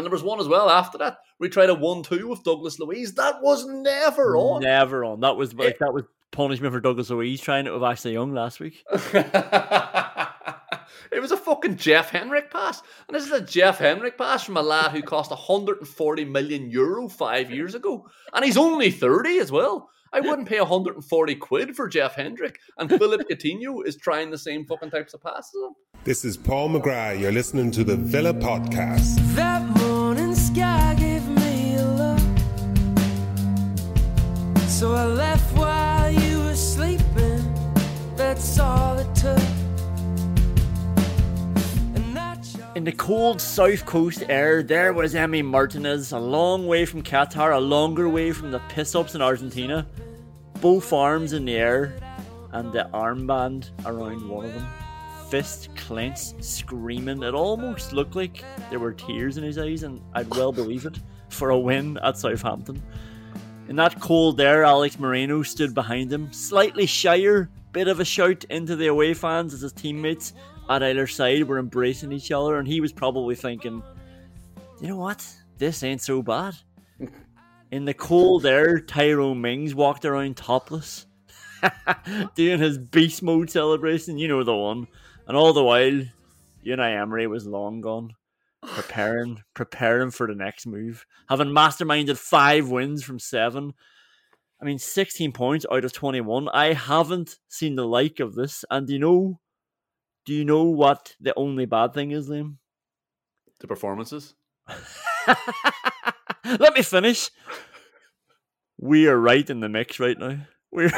And there was one as well after that. We tried a one-two with Douglas Luiz. That was never on. Never on. That was like that was punishment for Douglas Luiz trying it with Ashley Young last week. it was a fucking Jeff Hendrick pass. And this is a Jeff Hendrick pass from a lad who cost 140 million euro five years ago. And he's only 30 as well. I wouldn't pay 140 quid for Jeff Hendrick. And Philip Coutinho is trying the same fucking types of passes. This is Paul McGrath. You're listening to the Villa Podcast. That morning sky gave me a look. So I left while you were sleeping. That's all it took. In the cold south coast air, there was Emi Martinez, a long way from Qatar, a longer way from the piss ups in Argentina. Both arms in the air, and the armband around one of them. Fist clenched, screaming. It almost looked like there were tears in his eyes, and I'd well believe it, for a win at Southampton. In that cold air, Alex Moreno stood behind him, slightly shyer, bit of a shout into the away fans as his teammates at either side were embracing each other, and he was probably thinking, you know what? This ain't so bad. In the cold air, Tyrone Mings walked around topless, doing his beast mode celebration. You know the one. And all the while, Unai Emery was long gone, preparing, preparing for the next move, having masterminded five wins from seven. I mean, 16 points out of 21. I haven't seen the like of this. And you know do you know what the only bad thing is, Liam? The performances. Let me finish. We are right in the mix right now. We're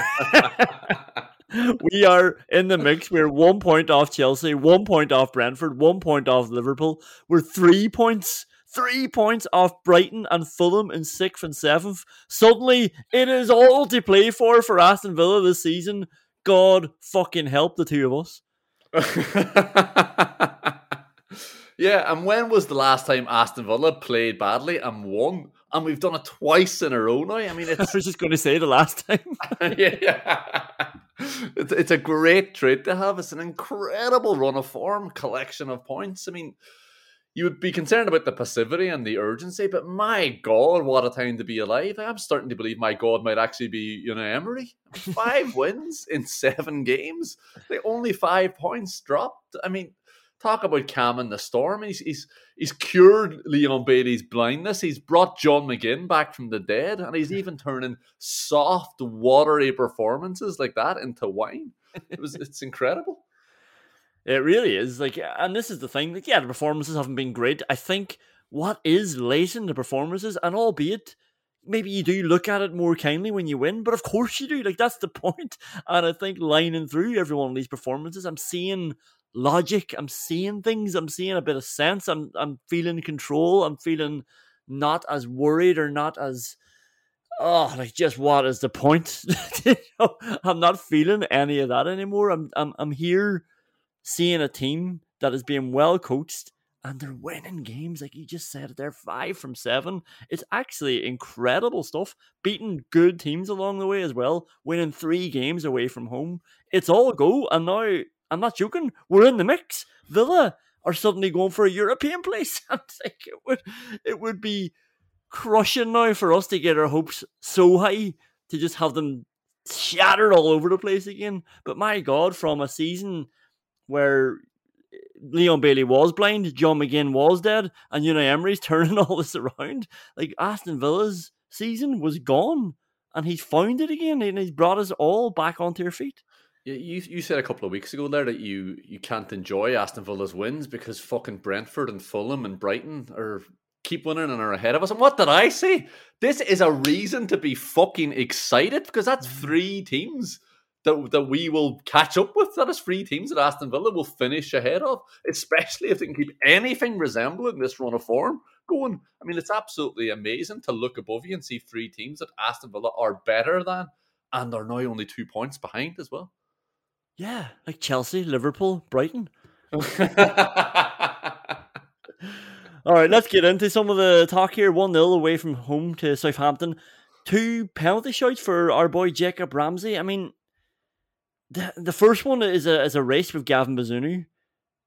we are in the mix. We're one point off Chelsea, one point off Brentford, one point off Liverpool. We're three points, three points off Brighton and Fulham in sixth and seventh. Suddenly, it is all to play for for Aston Villa this season. God fucking help the two of us. yeah, and when was the last time Aston Villa played badly and won? And we've done it twice in a row now. I mean, it's... I was just going to say the last time. yeah, it's, it's a great trait to have. It's an incredible run of form, collection of points. I mean, you would be concerned about the passivity and the urgency, but my God, what a time to be alive! I'm starting to believe my God might actually be you know Emery. Five wins in seven games, like only five points dropped. I mean, talk about calming the storm. He's he's he's cured Leon Bailey's blindness. He's brought John McGinn back from the dead, and he's even turning soft, watery performances like that into wine. It was it's incredible. It really is. Like, and this is the thing. Like, yeah, the performances haven't been great. I think what is late in the performances, and albeit maybe you do look at it more kindly when you win, but of course you do. Like, that's the point. And I think lining through every one of these performances, I'm seeing logic. I'm seeing things. I'm seeing a bit of sense. I'm I'm feeling control. I'm feeling not as worried or not as oh like just what is the point? you know, I'm not feeling any of that anymore. I'm I'm I'm here seeing a team that is being well coached and they're winning games. Like you just said, they're five from seven. It's actually incredible stuff. Beating good teams along the way as well, winning three games away from home. It's all go. And now, I'm not joking, we're in the mix. Villa are suddenly going for a European place. I'm like, it would, it would be crushing now for us to get our hopes so high to just have them shattered all over the place again. But my God, from a season where Leon Bailey was blind, John McGinn was dead, and Unai Emery's turning all this around. Like Aston Villa's season was gone, and he's found it again, and he's brought us all back onto our feet. Yeah, you you said a couple of weeks ago there that you you can't enjoy Aston Villa's wins because fucking Brentford and Fulham and Brighton are keep winning and are ahead of us. And what did I say? This is a reason to be fucking excited because that's mm. three teams that, that we will catch up with. That is three teams that Aston Villa will finish ahead of, especially if they can keep anything resembling this run of form going. I mean, it's absolutely amazing to look above you and see three teams that Aston Villa are better than, and are now only two points behind as well. Yeah, like Chelsea, Liverpool, Brighton. All right, let's get into some of the talk here. 1 0 away from home to Southampton. Two penalty shots for our boy Jacob Ramsey. I mean, the, the first one is a is a race with Gavin Bazunu,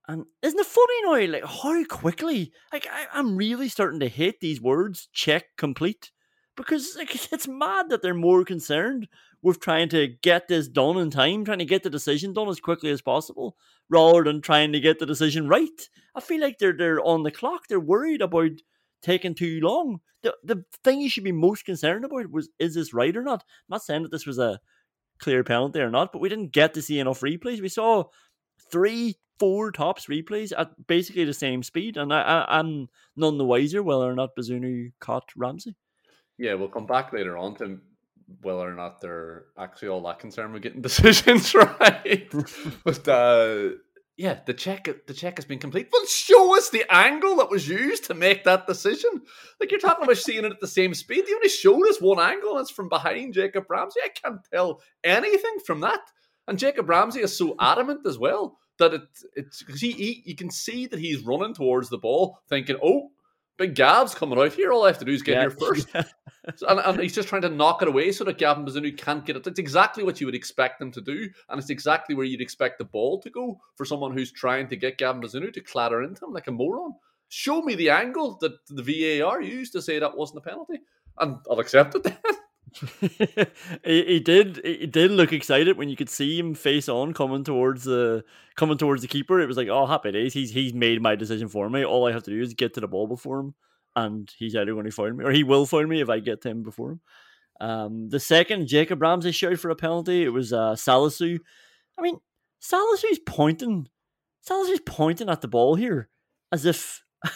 And isn't it funny now? Like how quickly? Like I, I'm really starting to hate these words. Check complete because like it's mad that they're more concerned with trying to get this done in time, trying to get the decision done as quickly as possible, rather than trying to get the decision right. I feel like they're they're on the clock. They're worried about taking too long. The the thing you should be most concerned about was is this right or not? I'm not saying that this was a clear penalty or not, but we didn't get to see enough replays. We saw three, four tops replays at basically the same speed, and I, I'm none the wiser whether or not Bazunu caught Ramsey. Yeah, we'll come back later on to whether or not they're actually all that concerned with getting decisions right. but uh, yeah, the check the check has been complete. Well, show us the angle that was used to make that decision. Like you're talking about seeing it at the same speed. They only showed us one angle, and it's from behind Jacob Ramsey. I can't tell anything from that. And Jacob Ramsey is so adamant as well that it it's because he, he you can see that he's running towards the ball, thinking, "Oh, big Gav's coming out here. All I have to do is get Yeah. here first. And, and he's just trying to knock it away so that Gavin Bazunu can't get it. It's exactly what you would expect him to do, and it's exactly where you'd expect the ball to go for someone who's trying to get Gavin Bazunu to clatter into him like a moron. Show me the angle that the VAR used to say that wasn't a penalty, and I'll accept it then. he, he did he did look excited when you could see him face on coming towards the coming towards the keeper. It was like, oh happy days. He's he's made my decision for me. All I have to do is get to the ball before him, and he's either going to find me or he will find me if I get to him before him. Um, the second Jacob Ramsey showed for a penalty. It was uh, Salisu. I mean, Salisu's pointing. Salisu's pointing at the ball here as if.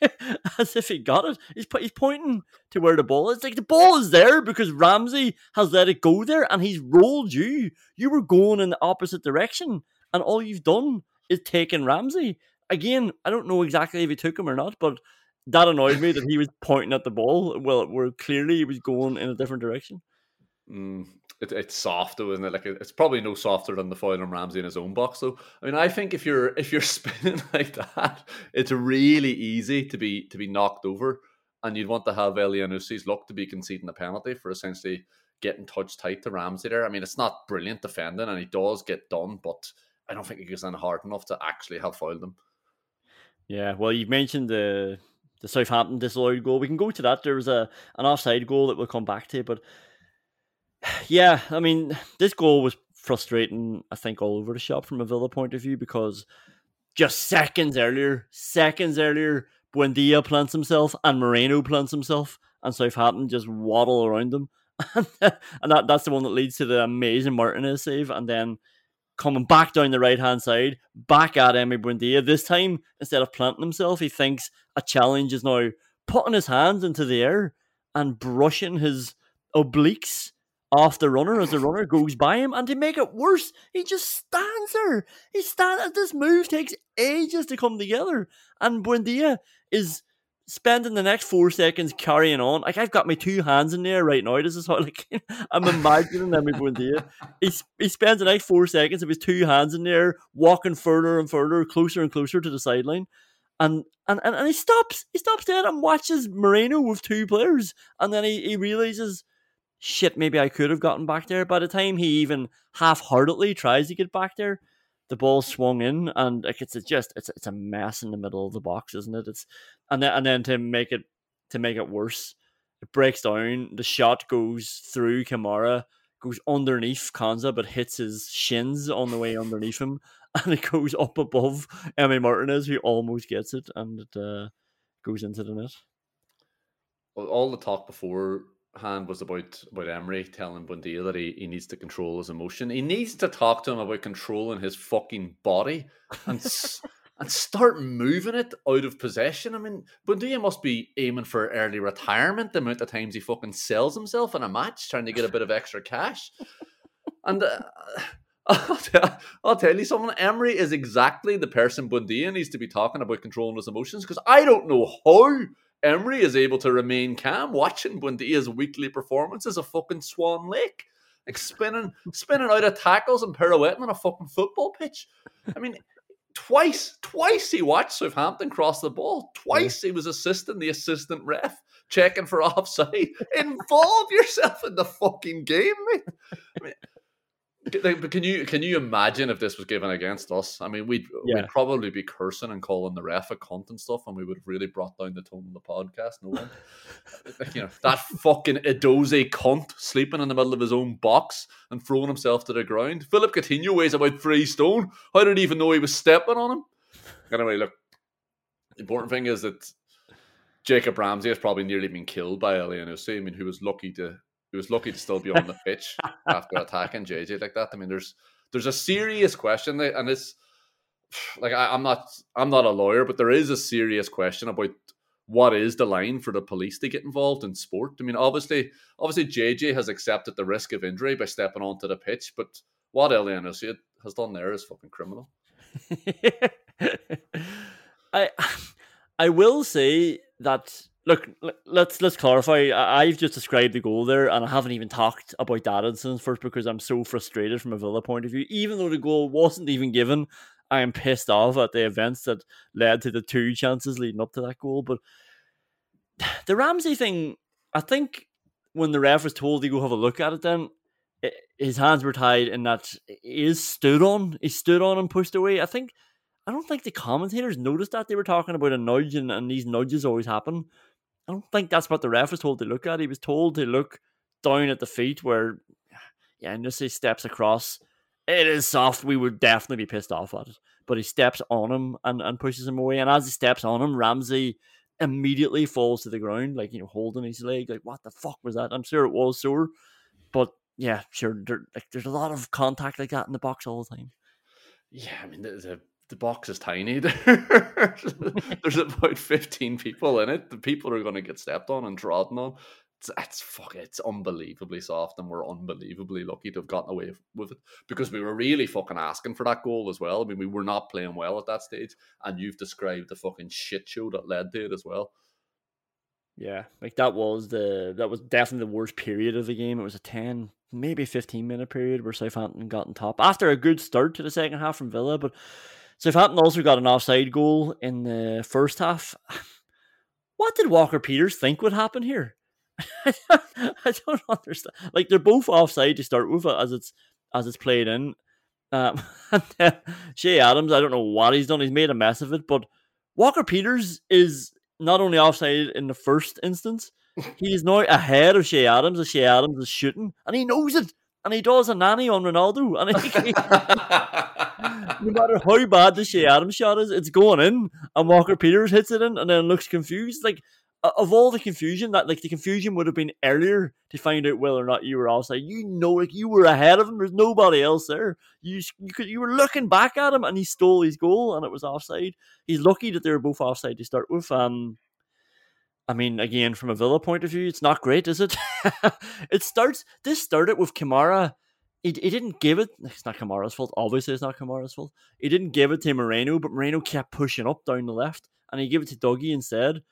as if he got it. He's, he's pointing to where the ball is. Like the ball is there because Ramsey has let it go there and he's rolled you. You were going in the opposite direction and all you've done is taken Ramsey. Again, I don't know exactly if he took him or not, but that annoyed me that he was pointing at the ball. Well, where clearly he was going in a different direction. Mm, it, it's soft though, isn't it? Like it's probably no softer than the foil on Ramsey in his own box though. I mean, I think if you're if you're spinning like that, it's really easy to be to be knocked over, and you'd want to have Elyounoussi's luck to be conceding a penalty for essentially getting touch tight to Ramsey there. I mean, it's not brilliant defending, and he does get done, but I don't think he gets in hard enough to actually have foiled him. Yeah, well, you've mentioned the the Southampton disallowed goal. We can go to that. There was a an offside goal that we'll come back to, but yeah, I mean, this goal was frustrating. I think all over the shop from a Villa point of view because just seconds earlier, seconds earlier, Buendia plants himself and Moreno plants himself, and Southampton just waddle around them, and that that's the one that leads to the amazing Martinez save, and then coming back down the right hand side, back at Emi Buendia. This time, instead of planting himself, he thinks a challenge is now putting his hands into the air and brushing his obliques off the runner as the runner goes by him. And to make it worse, he just stands there. He stands. This move takes ages to come together, and Buendia is spending the next four seconds carrying on. Like I've got my two hands in there right now. This is how like I'm imagining Emi Buendia. He he spends the next four seconds of his two hands in there, walking further and further, closer and closer to the sideline. And, and, and, and he stops. He stops dead and watches Moreno with two players. And then he, he realizes, shit, maybe I could have gotten back there. By the time he even half heartedly tries to get back there, the ball swung in and like it's just it's it's a mess in the middle of the box, isn't it? It's and then and then to make it to make it worse, it breaks down. The shot goes through Kamara, goes underneath Konsa, but hits his shins on the way underneath him, and it goes up above Emi Martinez, who almost gets it, and it uh, goes into the net. All the talk beforehand was about about Emery telling Buendia that he, he needs to control his emotion. He needs to talk to him about controlling his fucking body and s- and start moving it out of possession. I mean, Buendia must be aiming for early retirement. The amount of times he fucking sells himself in a match, trying to get a bit of extra cash. And uh, I'll, tell, I'll tell you something. Emery is exactly the person Buendia needs to be talking about controlling his emotions because I don't know how Emery is able to remain calm watching Buendia's weekly performances of fucking Swan Lake. Like spinning, spinning out of tackles and pirouetting on a fucking football pitch. I mean, twice, twice he watched Southampton cross the ball. Twice he was assisting the assistant ref, checking for offside. Involve yourself in the fucking game, mate. I mean, But can you can you imagine if this was given against us? I mean, we'd Yeah. we'd probably be cursing and calling the ref a cunt and stuff, and we would have really brought down the tone of the podcast. No one, you know, that fucking Edozie cunt sleeping in the middle of his own box and throwing himself to the ground. Philip Coutinho weighs about three stone. I didn't even know he was stepping on him. Anyway, look, the important thing is that Jacob Ramsey has probably nearly been killed by Elyounoussi. I mean, who was lucky to who was lucky to still be on the pitch after attacking JJ like that. I mean, there's there's a serious question there, and it's like I, I'm not I'm not a lawyer, but there is a serious question about what is the line for the police to get involved in sport. I mean, obviously, obviously JJ has accepted the risk of injury by stepping onto the pitch, but what Elyounoussi has done there is fucking criminal. I I will say that look let's let's clarify. I've just described the goal there and I haven't even talked about that incident first because I'm so frustrated from a Villa point of view. Even though the goal wasn't even given I am pissed off at the events that led to the two chances leading up to that goal but the Ramsey thing I think when the ref was told to go have a look at it then i- his hands were tied and that he is stood on he stood on and pushed away. I think I don't think the commentators noticed that. They were talking about a nudge, and, and these nudges always happen. I don't think that's what the ref was told to look at. He was told to look down at the feet where, yeah, and just say steps across. It is soft. We would definitely be pissed off at it. But he steps on him and, and pushes him away. And as he steps on him, Ramsey immediately falls to the ground, like, you know, holding his leg. Like, what the fuck was that? I'm sure it was sore. But yeah, sure, there, like, there's a lot of contact like that in the box all the time. Yeah, I mean the the, the box is tiny. There's about fifteen people in it. The people are going to get stepped on and trodden on. It's, it's fuck. It's unbelievably soft, and we're unbelievably lucky to have gotten away with it because we were really fucking asking for that goal as well. I mean, we were not playing well at that stage, and you've described the fucking shit show that led to it as well. Yeah, like that was the that was definitely the worst period of the game. It was a ten, maybe fifteen minute period where Southampton got on top after a good start to the second half from Villa, but Southampton also got an offside goal in the first half. What did Walker Peters think would happen here? I don't understand. Like they're both offside to start with as it's as it's played in. Um, and then Che Adams, I don't know what he's done. He's made a mess of it, but Walker Peters is not only offside in the first instance, he is now ahead of Che Adams as Che Adams is shooting, and he knows it. And he does a Nani on Ronaldo. And he, no matter how bad the Che Adams shot is, it's going in. And Walker Peters hits it in and then looks confused. Like, of all the confusion, that like the confusion would have been earlier to find out whether or not you were offside. You know, like you were ahead of him. There's nobody else there. You you could you were looking back at him and he stole his goal and it was offside. He's lucky that they were both offside to start with. Um, I mean, again, from a Villa point of view, it's not great, is it? it starts. This started with Kamara. He, he didn't give it. It's not Kamara's fault. Obviously, it's not Kamara's fault. He didn't give it to Moreno, but Moreno kept pushing up down the left, and he gave it to Dougie instead.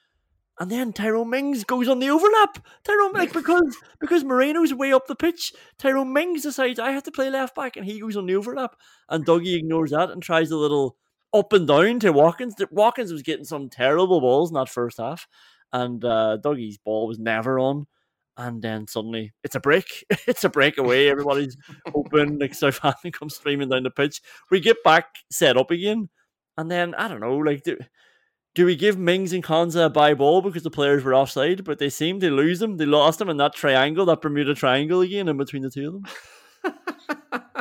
And then Tyrone Mings goes on the overlap. Tyrone like because because Moreno's way up the pitch. Tyrone Mings decides I have to play left back, and he goes on the overlap. And Dougie ignores that and tries a little up and down to Watkins. Watkins was getting some terrible balls in that first half, and uh, Dougie's ball was never on. And then suddenly it's a break. it's a breakaway. Everybody's open. Like Southampton comes streaming down the pitch. We get back set up again, and then I don't know. Like, do, do we give Mings and Konsa a bye ball because the players were offside? But they seem to lose them. They lost them in that triangle, that Bermuda Triangle again, in between the two of them.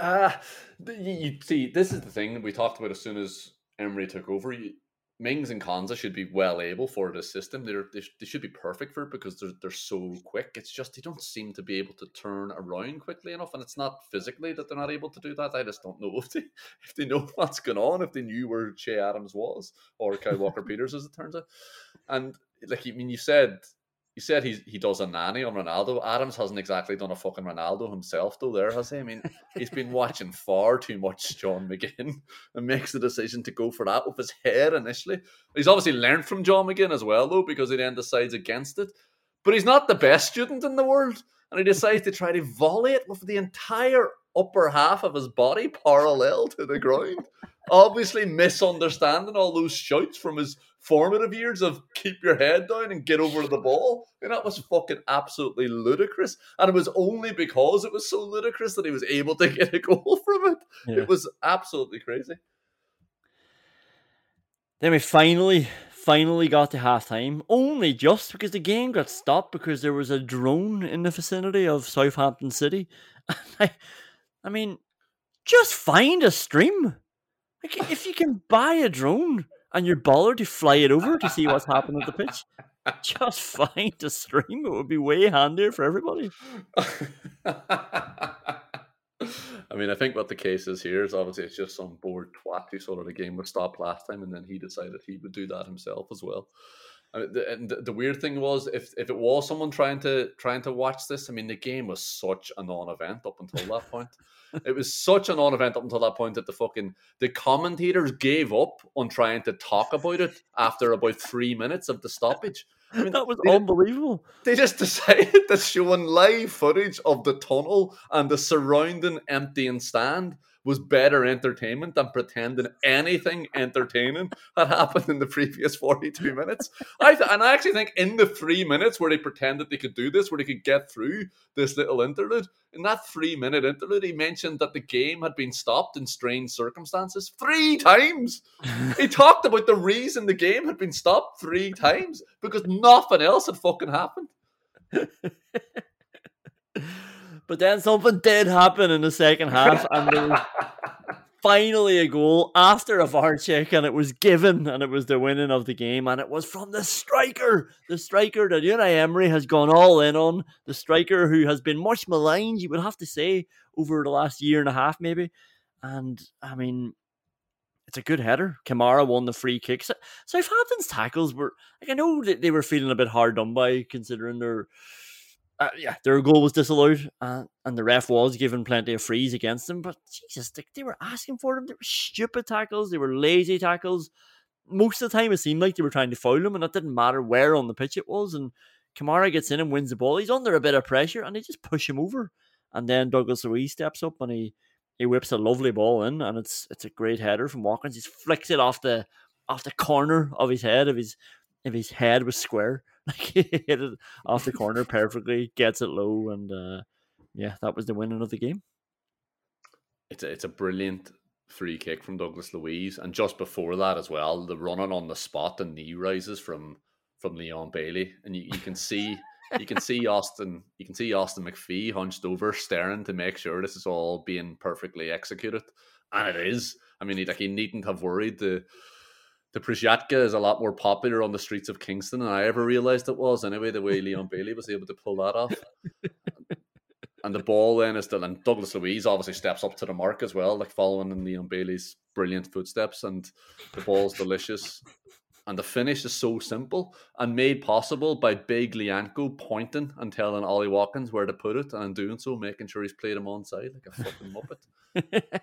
Ah, you, you see, this is the thing we talked about as soon as Emery took over. You, Mings and Konsa should be well able for this system. They're, they, they should be perfect for it because they're, they're so quick. It's just they don't seem to be able to turn around quickly enough, and it's not physically that they're not able to do that. I just don't know if they if they know what's going on, if they knew where Che Adams was or Kyle Walker Peters, as it turns out. And like I mean, you said you said he he does a Nani on Ronaldo. Adams hasn't exactly done a fucking Ronaldo himself, though. There has he? I mean, he's been watching far too much John McGinn and makes the decision to go for that with his head initially. He's obviously learned from John McGinn as well, though, because he then decides against it. But he's not the best student in the world, and he decides to try to volley it with the entire upper half of his body parallel to the ground. Obviously, misunderstanding all those shouts from his formative years of keep your head down and get over the ball. And that was fucking absolutely ludicrous. And it was only because it was so ludicrous that he was able to get a goal from it. Yeah. It was absolutely crazy. Then we finally, finally got to halftime, only just because the game got stopped because there was a drone in the vicinity of Southampton City. I, I mean, just find a stream. Like, if you can buy a drone and your baller to fly it over to see what's happening at the pitch, just find a stream. It would be way handier for everybody. I mean, I think what the case is here is obviously it's just some bored twat who saw the game would stop last time, and then he decided he would do that himself as well. The, and the, the weird thing was, if if it was someone trying to trying to watch this, I mean, the game was such a non-event up until that point. it was such a non-event up until that point that the fucking the commentators gave up on trying to talk about it after about three minutes of the stoppage. I mean, That was they- unbelievable. they just decided that showing live footage of the tunnel and the surrounding emptying stand was better entertainment than pretending anything entertaining had happened in the previous 42 minutes. I th- and I actually think in the three minutes where they pretended they could do this, where they could get through this little interlude, in that three minute interlude, he mentioned that the game had been stopped in strange circumstances three times. he talked about the reason the game had been stopped three times because nothing else had fucking happened. But then something did happen in the second half, and there was finally a goal after a VAR check, and it was given, and it was the winning of the game, and it was from the striker, the striker that Unai Emery has gone all in on, the striker who has been much maligned, you would have to say, over the last year and a half, maybe. And I mean, it's a good header. Kamara won the free kick. So Southampton's tackles were like I know that they were feeling a bit hard done by considering their uh, yeah their goal was disallowed uh, and the ref was given plenty of frees against them. But Jesus, they, they were asking for them. They were stupid tackles. They were lazy tackles. Most of the time, it seemed like they were trying to foul him, and it didn't matter where on the pitch it was. And Kamara gets in and wins the ball. He's under a bit of pressure, and they just push him over. And then Douglas Luiz steps up and he he whips a lovely ball in, and it's it's a great header from Watkins. He flicks it off the off the corner of his head. If his if his head was square, like he hit it off the corner perfectly, gets it low, and uh, yeah, that was the winning of the game. It's a, it's a brilliant free kick from Douglas Luiz, and just before that as well, the running on the spot the knee rises from from Leon Bailey, and you, you can see you can see Austin you can see Austin McPhee hunched over, staring to make sure this is all being perfectly executed, and it is. I mean, he, like he needn't have worried. The the Prushatka is a lot more popular on the streets of Kingston than I ever realized it was. Anyway, the way Leon Bailey was able to pull that off. And the ball then is still, and Douglas Luiz obviously steps up to the mark as well, like following in Leon Bailey's brilliant footsteps. And the ball's delicious. And the finish is so simple and made possible by Big Lyanco pointing and telling Ollie Watkins where to put it, and in doing so, making sure he's played him onside like a fucking muppet.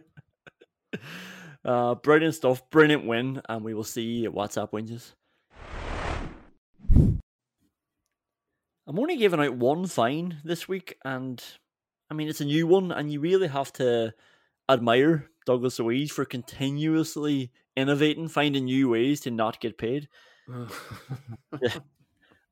uh, brilliant stuff, brilliant win, and we will see you at WhatsApp wins. I'm only giving out one fine this week, and I mean it's a new one, and you really have to admire Douglas Luiz for continuously innovating, finding new ways to not get paid.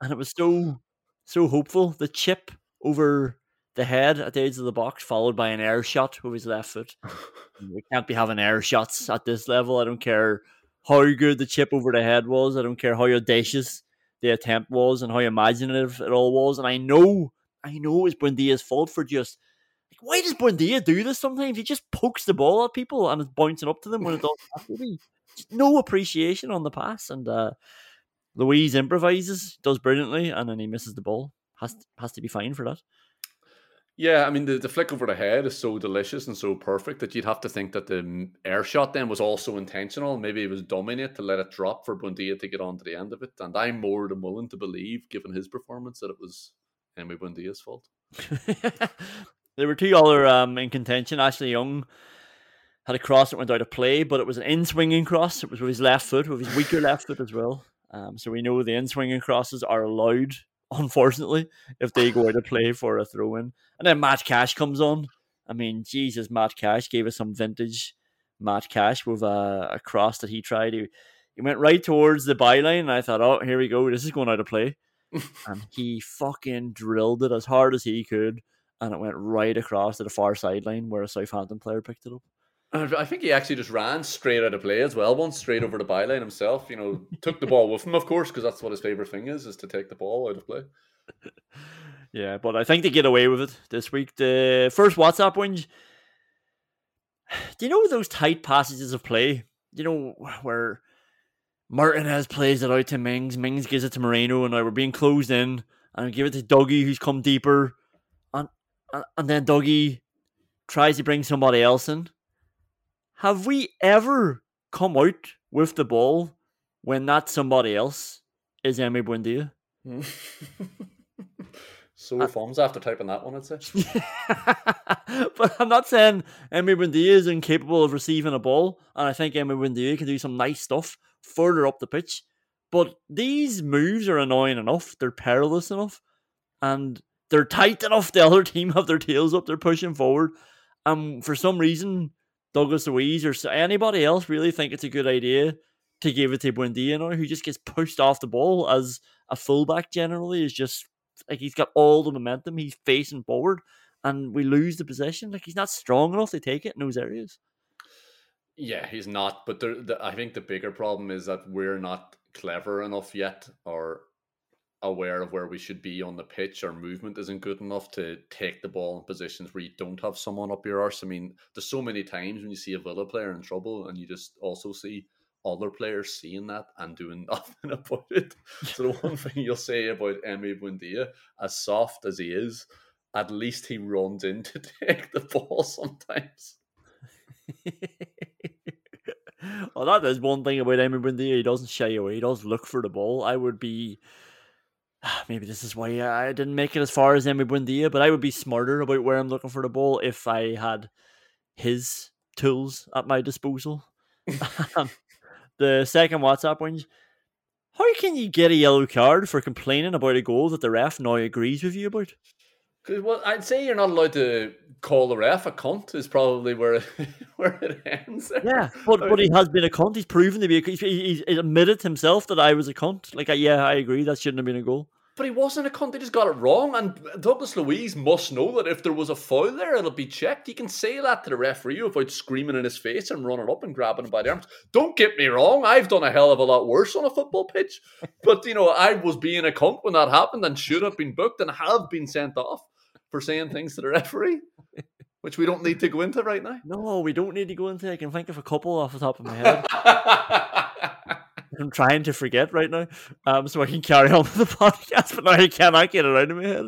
And it was so so hopeful. The chip over the head at the edge of the box, followed by an air shot with his left foot. we can't be having air shots at this level. I don't care how good the chip over the head was. I don't care how audacious the attempt was and how imaginative it all was. And I know, I know it's Buendia's fault for just like why does Buendia do this sometimes? He just pokes the ball at people and is bouncing up to them when it doesn't have to be. Just no appreciation on the pass. And uh Luiz improvises, does brilliantly, and then he misses the ball. Has has to be fine for that. Yeah, I mean the, the flick over the head is so delicious and so perfect that you'd have to think that the air shot then was also intentional. Maybe it was it to let it drop for Buendia to get on to the end of it. And I'm more than willing to believe, given his performance, that it was Emi Buendia's fault. there were two other um, in contention. Ashley Young had a cross that went out of play, but it was an in swinging cross. It was with his left foot, with his weaker left foot as well. Um, so we know the in swinging crosses are allowed, unfortunately, if they go out of play for a throw in. And then Matt Cash comes on. I mean, Jesus, Matt Cash gave us some vintage Matt Cash with a, a cross that he tried. He, he went right towards the byline, and I thought, oh, here we go. This is going out of play. and he fucking drilled it as hard as he could, and it went right across to the far sideline where a Southampton player picked it up. I think he actually just ran straight out of play as well, once straight over the byline himself. You know, took the ball with him, of course, because that's what his favorite thing is: is to take the ball out of play. Yeah, but I think they get away with it this week. The first WhatsApp win. Do you know those tight passages of play? You know where Martinez plays it out to Mings, Mings gives it to Moreno, and now we're being closed in, and I give it to Dougie, who's come deeper, and and then Dougie tries to bring somebody else in have we ever come out with the ball when that somebody else is Emi Buendia? so uh, thumbs after typing that one, I'd say. but I'm not saying Emi Buendia is incapable of receiving a ball, and I think Emi Buendia can do some nice stuff further up the pitch. But these moves are annoying enough, they're perilous enough, and they're tight enough. The other team have their tails up, they're pushing forward. And for some reason, Douglas Luiz or anybody else really think it's a good idea to give it to Buendia now, who just gets pushed off the ball as a fullback generally is just like he's got all the momentum, he's facing forward, and we lose the possession. Like he's not strong enough to take it in those areas. Yeah, he's not. But the, I think the bigger problem is that we're not clever enough yet, or aware of where we should be on the pitch. Our movement isn't good enough to take the ball in positions where you don't have someone up your arse. I mean, there's so many times when you see a Villa player in trouble and you just also see other players seeing that and doing nothing about it. So the one thing you'll say about Emi Buendia, as soft as he is, at least he runs in to take the ball sometimes. well, that is one thing about Emi Buendia. He doesn't shy away. He does look for the ball. I would be maybe this is why uh, I didn't make it as far as Emi Buendia, but I would be smarter about where I'm looking for the ball if I had his tools at my disposal. The second WhatsApp one, how can you get a yellow card for complaining about a goal that the ref now agrees with you about? Because Well, I'd say you're not allowed to call the ref a cunt. Is probably where it, where it ends. There. Yeah, but but he has been a cunt. He's proven to be. A, he, he admitted himself that I was a cunt. Like, yeah, I agree. That shouldn't have been a goal. But he wasn't a cunt. They just got it wrong. And Douglas Luiz must know that if there was a foul there, it'll be checked. He can say that to the referee without screaming in his face and running up and grabbing him by the arms. Don't get me wrong. I've done a hell of a lot worse on a football pitch. But, you know, I was being a cunt when that happened and should have been booked and have been sent off for saying things to the referee. Which we don't need to go into right now. No, we don't need to go into. I can think of a couple off the top of my head. I'm trying to forget right now, um, so I can carry on with the podcast, but now I cannot get it out of my head.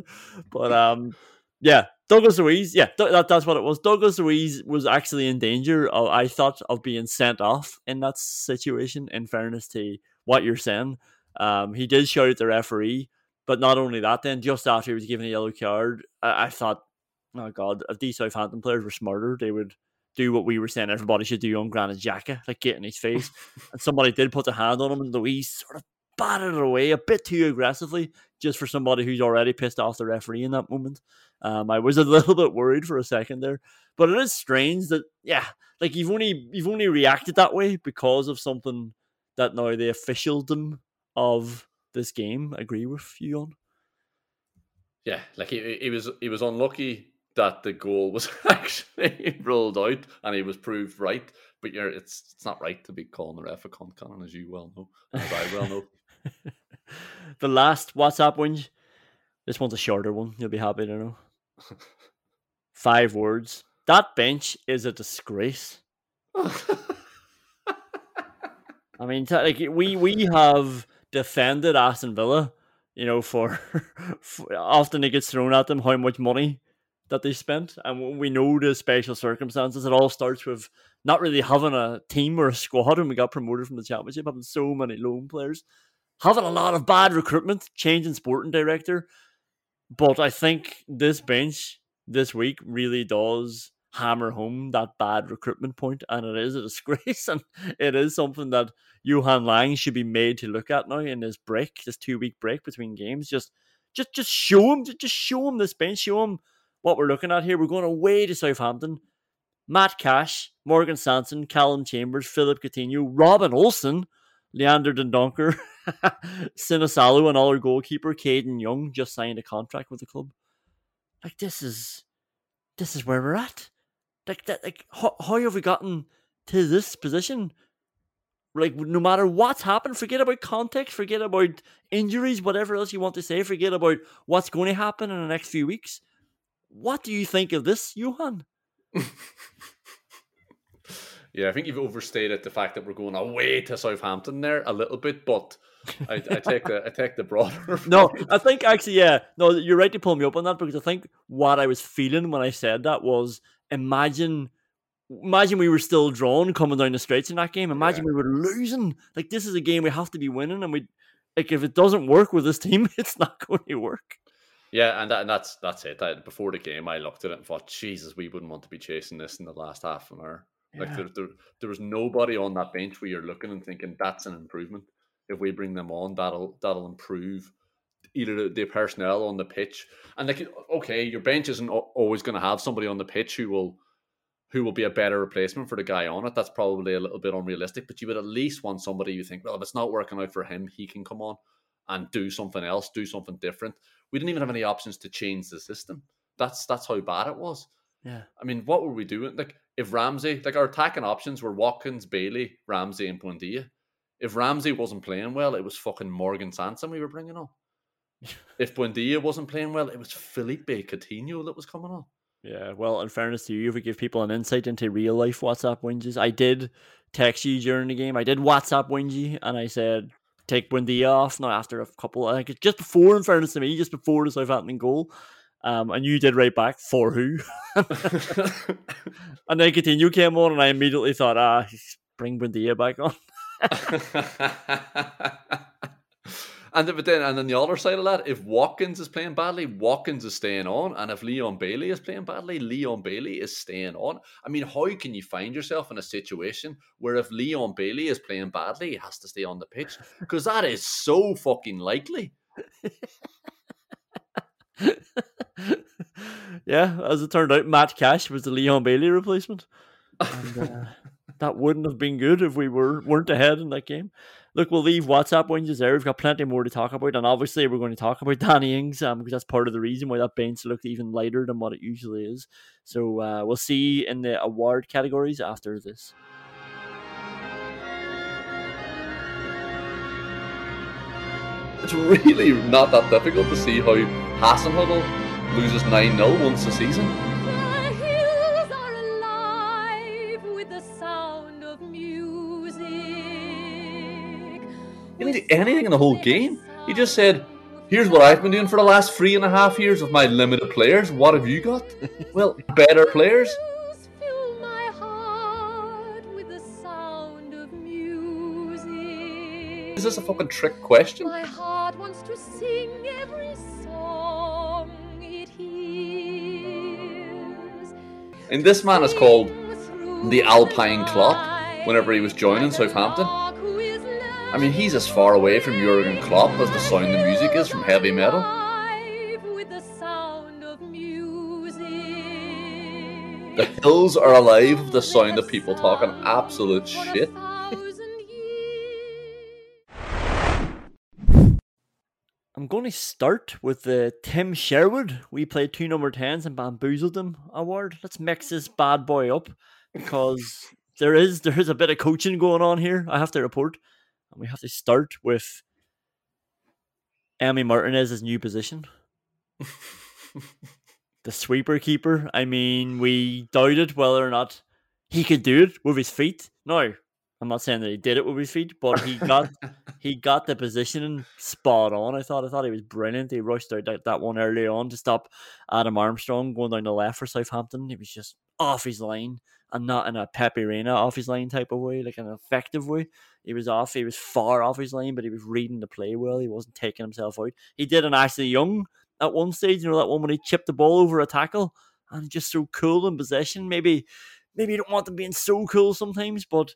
But um, yeah, Douglas Luiz, yeah, that, that's what it was. Douglas Luiz was actually in danger, of, I thought, of being sent off in that situation. In fairness to what you're saying, um, he did shout at the referee, but not only that. Then just after he was given a yellow card, I, I thought, oh god, if these Southampton players were smarter, they would do what we were saying everybody should do on Granit Xhaka, like get in his face. and somebody did put a hand on him, and Luiz sort of batted it away a bit too aggressively, just for somebody who's already pissed off the referee in that moment. Um, I was a little bit worried for a second there, but it is strange that yeah, like you've only you've only reacted that way because of something that now the officialdom of this game agree with you on. Yeah, like he, he was he was unlucky that the goal was actually ruled out and he was proved right. But you're, it's it's not right to be calling the ref a Conan, as you well know, as I well know. the last WhatsApp one, this one's a shorter one. You'll be happy to know. Five words. That bench is a disgrace. I mean, like we we have defended Aston Villa, you know, for, for often it gets thrown at them how much money that they spent. And we know the special circumstances. It all starts with not really having a team or a squad when we got promoted from the championship, having so many loan players, having a lot of bad recruitment, changing sporting director. But I think this bench this week really does hammer home that bad recruitment point, and it is a disgrace, and it is something that Johan Lange should be made to look at now in this break, this two week break between games. Just, just, just show him, just show him this bench, show him what we're looking at here. We're going away to Southampton. Matt Cash, Morgan Sanson, Callum Chambers, Philip Coutinho, Robin Olsen, Leander Dendoncker, Sinisalo, and our goalkeeper, Kadan Young, just signed a contract with the club. Like this is this is where we're at. Like that like how, how have we gotten to this position? Like no matter what's happened, forget about context, forget about injuries, whatever else you want to say, forget about what's going to happen in the next few weeks. What do you think of this, Johan? yeah, I think you've overstated the fact that we're going away to Southampton there a little bit, but I, I take the I take the broader. No, I think actually, yeah, no, you're right to pull me up on that because I think what I was feeling when I said that was imagine, imagine we were still drawn coming down the streets in that game. Imagine we were losing. Like this is a game we have to be winning, and we like if it doesn't work with this team, it's not going to work. Yeah, and, that, and that's that's it. I, before the game, I looked at it and thought, Jesus, we wouldn't want to be chasing this in the last half an hour. Like there, there, there was nobody on that bench where you're looking and thinking that's an improvement. If we bring them on, that'll that'll improve either the, the personnel on the pitch and like okay, your bench isn't always going to have somebody on the pitch who will who will be a better replacement for the guy on it. That's probably a little bit unrealistic, but you would at least want somebody you think, well, if it's not working out for him, he can come on and do something else, do something different. We didn't even have any options to change the system. That's that's how bad it was. Yeah, I mean, what were we doing? Like, if Ramsey, like our attacking options were Watkins, Bailey, Ramsey, and Buendia. If Ramsey wasn't playing well, it was fucking Morgan Sanson we were bringing on. if Buendia wasn't playing well, it was Felipe Coutinho that was coming on. yeah. Well, in fairness to you, if we give people an insight into real life WhatsApp whinges, I did text you during the game. I did WhatsApp whingy, and I said take Buendia off now after a couple. I think it's just before, in fairness to me, just before the Southampton goal. Um, and you did right back for who? And then Coutinho came on, and I immediately thought, ah, bring Buendia back on. and then, but then, and then the other side of that, if Watkins is playing badly, Watkins is staying on, and if Leon Bailey is playing badly, Leon Bailey is staying on. I mean, how can you find yourself in a situation where if Leon Bailey is playing badly, he has to stay on the pitch? Because that is so fucking likely. yeah, as it turned out, Matt Cash was the Leon Bailey replacement. And, uh, that wouldn't have been good if we were weren't ahead in that game. Look, we'll leave WhatsApp whinges there. We've got plenty more to talk about, and obviously we're going to talk about Danny Ings um, because that's part of the reason why that bench looked even lighter than what it usually is. So uh, we'll see in the award categories after this. It's really not that difficult to see how Hasenhüttl loses 9 0 once a season. Didn't do anything in the whole game. He just said, Here's what I've been doing for the last three and a half years with my limited players. What have you got? well, better players. Blues fill my heart with the sound of music. Is this a fucking trick question? My heart wants to sing every song it hears. And this man is called the Alpine Klopp whenever he was joining Southampton. Dog who is I mean, he's as far away from Jurgen Klopp as the sound of music is from heavy metal. the sound of music. The hills are alive with the sound of people talking absolute shit. I'm going to start with the Tim Sherwood. We played two number 10s and bamboozled them award. Let's mix this bad boy up because there is there is a bit of coaching going on here. I have to report. And we have to start with Emi Martinez's new position. the sweeper keeper. I mean, we doubted whether or not he could do it with his feet. No, I'm not saying that he did it with his feet, but he got he got the positioning spot on. I thought I thought he was brilliant. He rushed out that, that one early on to stop Adam Armstrong going down the left for Southampton. He was just off his line and not in a Pepe Reina off his line type of way, like an effective way. He was off. He was far off his line, but he was reading the play well. He wasn't taking himself out. He did an Ashley Young at one stage. You know that one when he chipped the ball over a tackle and just so cool in possession. Maybe maybe you don't want them being so cool sometimes, but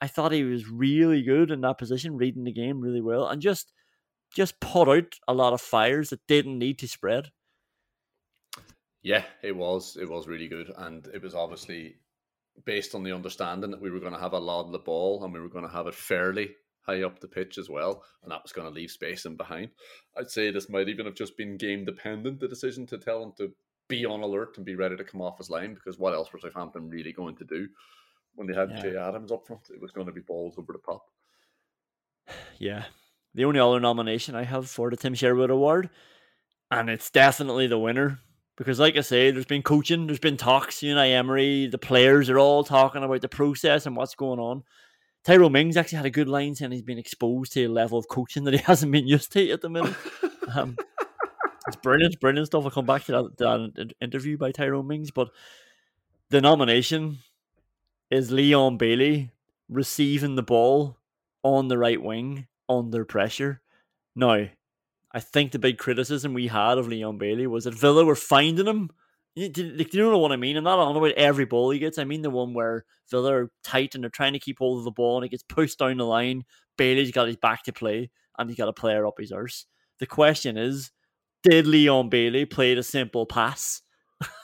I thought he was really good in that position, reading the game really well, and just just put out a lot of fires that didn't need to spread. Yeah, it was. It was really good, and it was obviously based on the understanding that we were going to have a lot of the ball and we were going to have it fairly high up the pitch as well, and that was going to leave space in behind. I'd say this might even have just been game dependent, the decision to tell him to be on alert and be ready to come off his line, because what else was Southampton really going to do when they had Yeah. Che Adams up front? It was going to be balls over the top. Yeah. The only other nomination I have for the Tim Sherwood Award, and it's definitely the winner. Because, like I say, there's been coaching, there's been talks. You Unai Emery, the players are all talking about the process and what's going on. Tyrone Mings actually had a good line saying he's been exposed to a level of coaching that he hasn't been used to at the minute. Um, it's brilliant, brilliant stuff. I'll come back to that, that interview by Tyrone Mings. But the nomination is Leon Bailey receiving the ball on the right wing under pressure. Now, I think the big criticism we had of Leon Bailey was that Villa were finding him. Do, you know what I mean? I'm not on about every ball he gets. I mean the one where Villa are tight and they're trying to keep hold of the ball and it gets pushed down the line. Bailey's got his back to play and he's got a player up his arse. The question is, did Leon Bailey play the simple pass?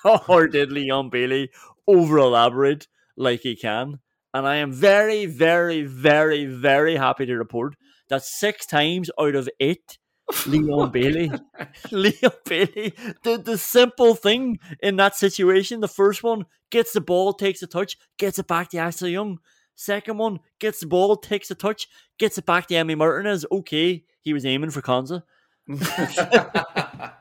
or did Leon Bailey over elaborate like he can? And I am very, very, very, very happy to report that six times out of eight, Leon Bailey, Leon Bailey did the simple thing in that situation. The first one gets the ball, takes a touch, gets it back to Ashley Young. Second one gets the ball, takes a touch, gets it back to Emi Martinez. Okay, he was aiming for Konsa.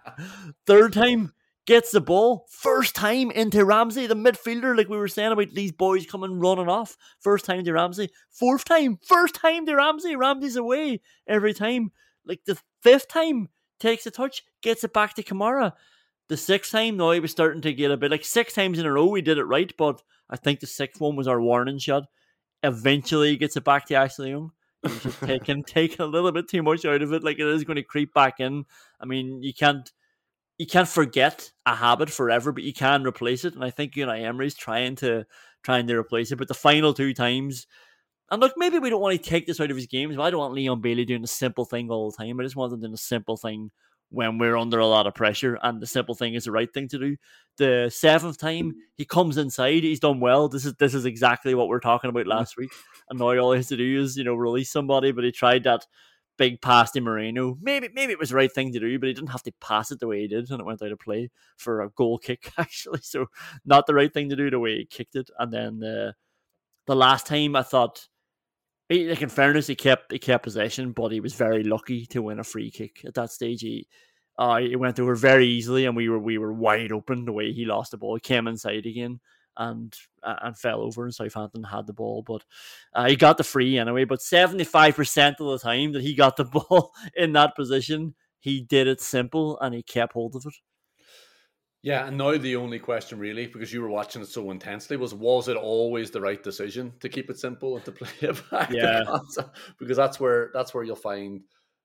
Third time, gets the ball. First time into Ramsey, the midfielder, like we were saying about these boys coming running off. First time to Ramsey. Fourth time, first time to Ramsey. Ramsey's away every time. Like the fifth time, takes a touch, gets it back to Kamara. The sixth time, now he was starting to get a bit like six times in a row, we did it right, but I think the sixth one was our warning shot. Eventually, he gets it back to Ashley Young. Taking taking a little bit too much out of it. Like it is going to creep back in. I mean, you can't you can't forget a habit forever, but you can replace it. And I think Unai Emery's trying to trying to replace it. But the final two times, and look, maybe we don't want to take this out of his games. But I don't want Leon Bailey doing the simple thing all the time. I just want him doing the simple thing when we're under a lot of pressure, and the simple thing is the right thing to do. The seventh time he comes inside, he's done well. This is this is exactly what we are talking about last week. And now all he has to do is you know release somebody. But he tried that big pass to Moreno. Maybe maybe it was the right thing to do, but he didn't have to pass it the way he did, and it went out of play for a goal kick actually. So not the right thing to do the way he kicked it. And then the the last time I thought, he, like in fairness, he kept he kept possession, but he was very lucky to win a free kick at that stage. He uh, he went over very easily, and we were we were wide open the way he lost the ball. He came inside again and uh, and fell over, and Southampton had the ball, but uh, he got the free anyway. But seventy five percent of the time that he got the ball in that position, he did it simple and he kept hold of it. Yeah, and now the only question really, because you were watching it so intensely, was was it always the right decision to keep it simple and to play it back? Yeah. Because that's where that's where you'll find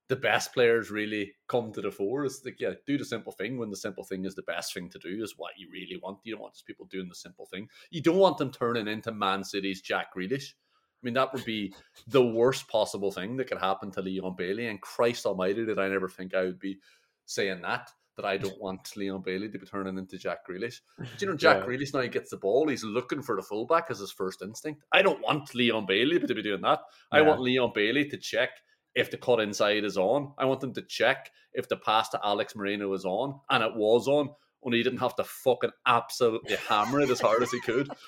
the best players really come to the fore. Is like, yeah, do the simple thing when the simple thing is the best thing to do, is what you really want. You don't want just people doing the simple thing. You don't want them turning into Man City's Jack Grealish. I mean, that would be the worst possible thing that could happen to Leon Bailey. And Christ Almighty, did I never think I would be saying that that I don't want Leon Bailey to be turning into Jack Grealish. But you know, Jack Yeah. Grealish now he gets the ball, he's looking for the fullback as his first instinct. I don't want Leon Bailey to be doing that. I want Leon Bailey to check if the cut inside is on. I want him to check if the pass to Alex Moreno is on, and it was on. Only he didn't have to fucking absolutely hammer it as hard as he could.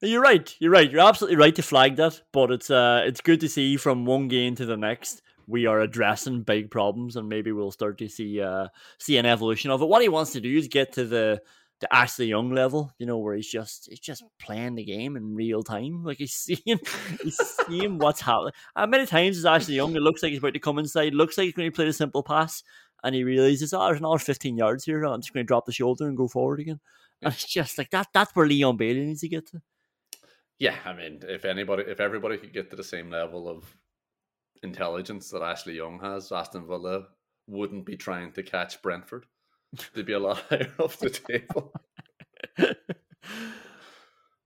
You're right. You're right. You're absolutely right to flag that. But it's uh, it's good to see from one game to the next we are addressing big problems, and maybe we'll start to see uh see an evolution of it. What he wants to do is get to the the Ashley Young level, you know, where he's just he's just playing the game in real time. Like he's seeing he's seeing what's happening. How many times is Ashley Young? It looks like he's about to come inside. Looks like he's going to play the simple pass, and he realizes, oh, there's another 15 yards here. I'm just going to drop the shoulder and go forward again. And it's just like that. That's where Leon Bailey needs to get to. Yeah, I mean, if anybody, if everybody could get to the same level of intelligence that Ashley Young has, Aston Villa wouldn't be trying to catch Brentford. They'd be a lot higher off the table.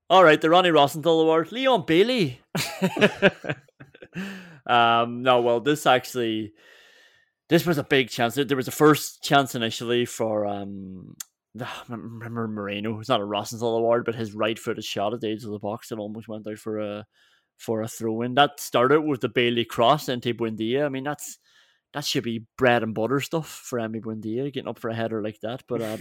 All right, the Ronnie Rosenthal Award, Leon Bailey. um, no, well, this actually, this was a big chance. There was a first chance initially for um Ah, remember Moreno. It's not a Rosenthal award, but his right footed shot at the edge of the box that almost went out for a for a throw in. That started with the Bailey cross into Buendia. I mean, that's that should be bread and butter stuff for Emi Buendia getting up for a header like that. But uh,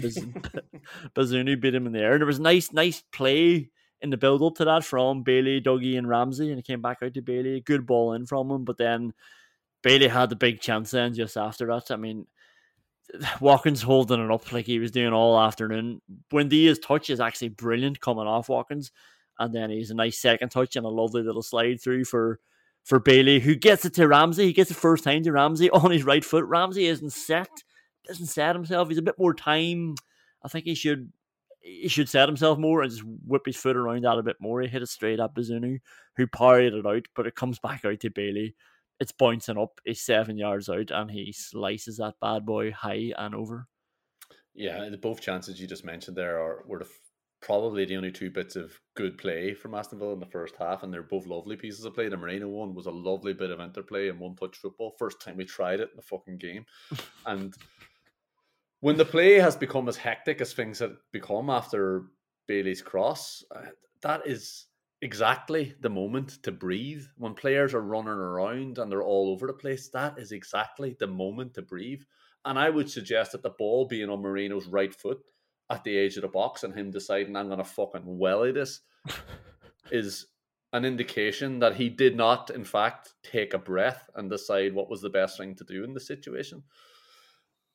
Bazunu beat him in the air. And there was nice, nice play in the build up to that from Bailey, Dougie, and Ramsey, and it came back out to Bailey. Good ball in from him, but then Bailey had the big chance then just after that. I mean, Watkins holding it up like he was doing all afternoon. Buendia's touch is actually brilliant coming off Watkins, and then he's a nice second touch and a lovely little slide through for for Bailey, who gets it to Ramsey. He gets it first time to Ramsey on his right foot. Ramsey isn't set, doesn't set himself. He's a bit more time. I think he should he should set himself more and just whip his foot around that a bit more. He hit it straight at Bazunu, who parried it out, but it comes back out to Bailey. It's bouncing up. He's seven yards out, and he slices that bad boy high and over. Yeah, the both chances you just mentioned there are were the, probably the only two bits of good play from Aston Villa in the first half, and they're both lovely pieces of play. The Moreno one was a lovely bit of interplay and one touch football. First time we tried it in the fucking game, and when the play has become as hectic as things have become after Bailey's cross, uh, that is exactly the moment to breathe. When players are running around and they're all over the place, that is exactly the moment to breathe. And I would suggest that the ball being on Moreno's right foot at the edge of the box and him deciding I'm gonna fucking welly this is an indication that he did not, in fact, take a breath and decide what was the best thing to do in the situation.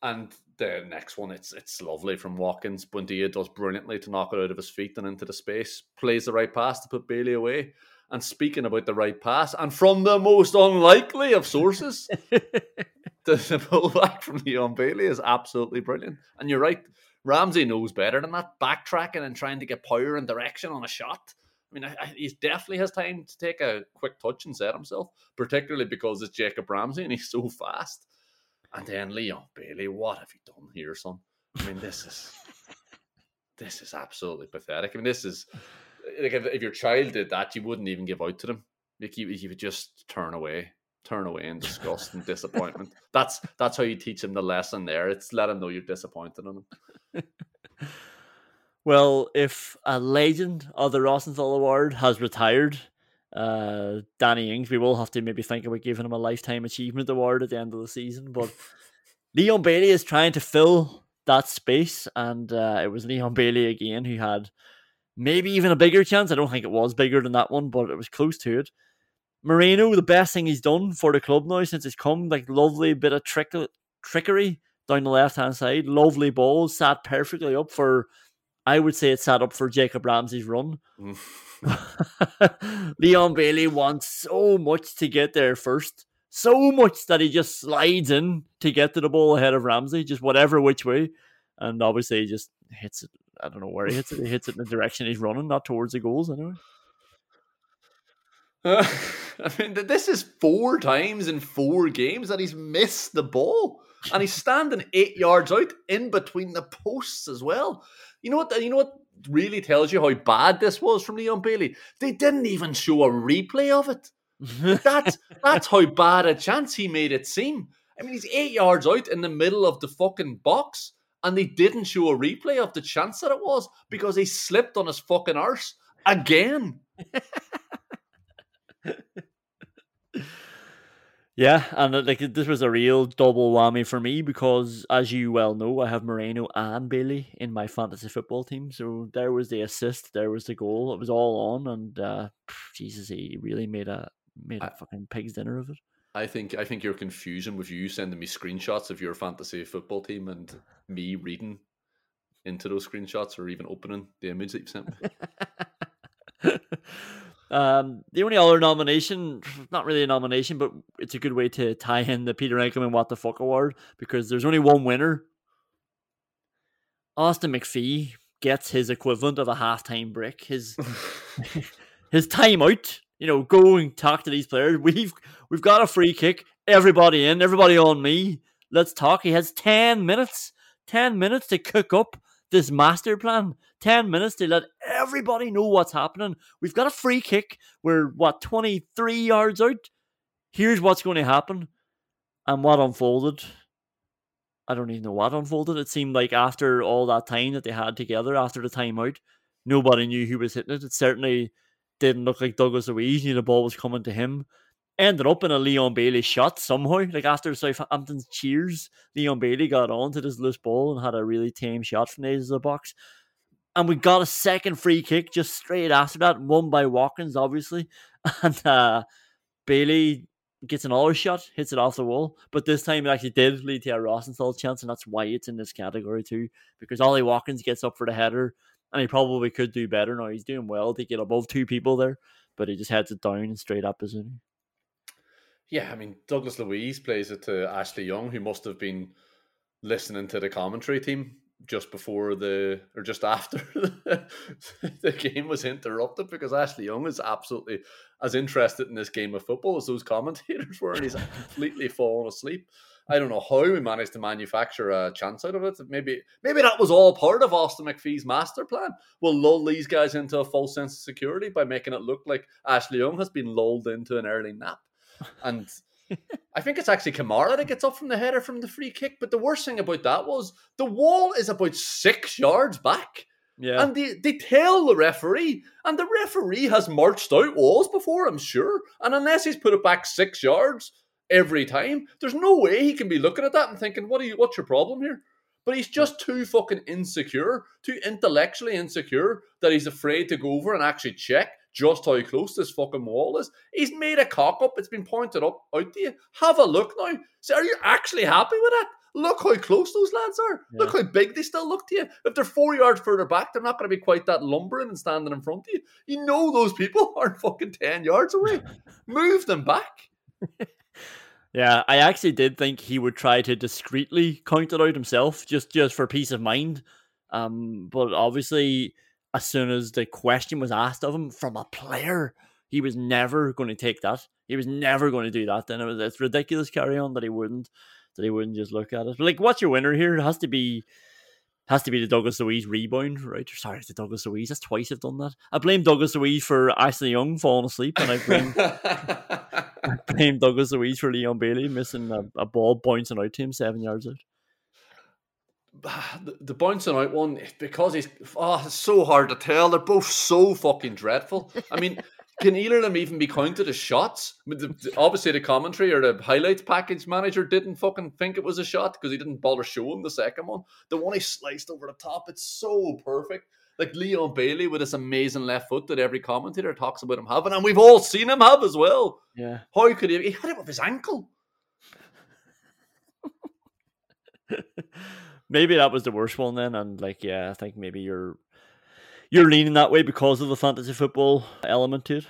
And the next one, it's it's lovely from Watkins. Buendia does brilliantly to knock it out of his feet and into the space. Plays the right pass to put Bailey away. And speaking about the right pass, and from the most unlikely of sources, the, the pullback from Leon Bailey is absolutely brilliant. And you're right, Ramsey knows better than that. Backtracking and trying to get power and direction on a shot. I mean, I, I, he definitely has time to take a quick touch and set himself, particularly because it's Jacob Ramsey and he's so fast. And then Leon Bailey, what have you done here, son? I mean, this is this is absolutely pathetic. I mean, this is like if, if your child did that, you wouldn't even give out to them. Like you, you would just turn away, turn away in disgust and disappointment. That's that's how you teach them the lesson. There, it's let them know you're disappointed in them. Well, if a legend of the Rosenthal Award has retired, uh, Danny Ings, we will have to maybe think about giving him a lifetime achievement award at the end of the season. But Leon Bailey is trying to fill that space, and uh, it was Leon Bailey again who had maybe even a bigger chance. I don't think it was bigger than that one, but it was close to it. Moreno, the best thing he's done for the club now since he's come, like lovely bit of trick- trickery down the left hand side, lovely ball, sat perfectly up for. I would say it sat up for Jacob Ramsey's run. Leon Bailey wants so much to get there first. So much that he just slides in to get to the ball ahead of Ramsey, just whatever which way. And obviously he just hits it. I don't know where he hits it. He hits it in the direction he's running, not towards the goals anyway. I mean, this is four times in four games that he's missed the ball, and he's standing eight yards out in between the posts as well. You know what? You know what really tells you how bad this was from Leon Bailey. They didn't even show a replay of it. That's that's how bad a chance he made it seem. I mean, he's eight yards out in the middle of the fucking box, and they didn't show a replay of the chance that it was because he slipped on his fucking arse again. Yeah, and uh, like this was a real double whammy for me because, as you well know, I have Moreno and Bailey in my fantasy football team. So there was the assist, there was the goal. It was all on, and uh, Jesus, he really made a made a I- fucking pig's dinner of it. I think I think your confusion with you sending me screenshots of your fantasy football team and me reading into those screenshots or even opening the image that you sent me. um, the only other nomination, not really a nomination, but it's a good way to tie in the Peter Enckelman What the Fuck Award because there's only one winner. Austin McPhee gets his equivalent of a halftime break. His his time out. You know, go and talk to these players. We've we've got a free kick. Everybody in, everybody on me. Let's talk. He has ten minutes. Ten minutes to cook up this master plan. Ten minutes to let everybody know what's happening. We've got a free kick. We're what twenty three yards out. Here's what's going to happen, and what unfolded. I don't even know what unfolded. It seemed like after all that time that they had together, after the timeout, nobody knew who was hitting it. It certainly didn't look like Douglas Luiz knew the ball was coming to him. Ended up in a Leon Bailey shot somehow. Like after Southampton's cheers, Leon Bailey got onto this loose ball and had a really tame shot from the edge of the box. And we got a second free kick just straight after that, won by Watkins, obviously. And uh, Bailey gets another shot, hits it off the wall. But this time it actually did lead to a Rosenthal chance, and that's why it's in this category too. Because Ollie Watkins gets up for the header, and he probably could do better. Now he's doing well to get above two people there, but he just heads it down and straight up, isn't he? Yeah, I mean Douglas Luiz plays it to Ashley Young, who must have been listening to the commentary team just before the or just after the game was interrupted because Ashley Young is absolutely as interested in this game of football as those commentators were, and he's completely fallen asleep. I don't know how we managed to manufacture a chance out of it. Maybe maybe that was all part of Austin McPhee's master plan. We'll lull these guys into a false sense of security by making it look like Ashley Young has been lulled into an early nap. And I think it's actually Kamara that gets up from the header from the free kick. But the worst thing about that was the wall is about six yards back. Yeah. And they, they tell the referee, and the referee has marched out walls before, I'm sure. And unless he's put it back six yards every time, there's no way he can be looking at that and thinking, What are you what's your problem here? But he's just too fucking insecure, too intellectually insecure that he's afraid to go over and actually check just how close this fucking wall is. He's made a cock up. It's been pointed up out to you. Have a look now. So are you actually happy with that? Look how close those lads are. Yeah. Look how big they still look to you. If they're four yards further back, they're not going to be quite that lumbering and standing in front of you. You know those people aren't fucking 10 yards away. Move them back. yeah, I actually did think he would try to discreetly count it out himself, just just for peace of mind. Um, but obviously, as soon as the question was asked of him from a player, he was never going to take that. He was never going to do that. Then it was it's ridiculous carry on that he wouldn't that he wouldn't just look at it. But like, what's your winner here? It has to be has to be the Douglas Luiz rebound, right? Sorry, the Douglas Luiz. That's twice I've done that. I blame Douglas Luiz for Ashley Young falling asleep, and I blame I blame Douglas Luiz for Leon Bailey missing a, a ball bouncing out to him seven yards out the, the bouncing out one because he's oh ah, it's so hard to tell. They're both so fucking dreadful. I mean, can either of them even be counted as shots? I mean, the, obviously, the commentary or the highlights package manager didn't fucking think it was a shot because he didn't bother showing the second one. The one he sliced over the top, it's so perfect. Like Leon Bailey with this amazing left foot that every commentator talks about him having, and we've all seen him have as well. Yeah. How could he? He had it with his ankle. maybe that was the worst one then, and like yeah, I think maybe you're you're leaning that way because of the fantasy football element to it.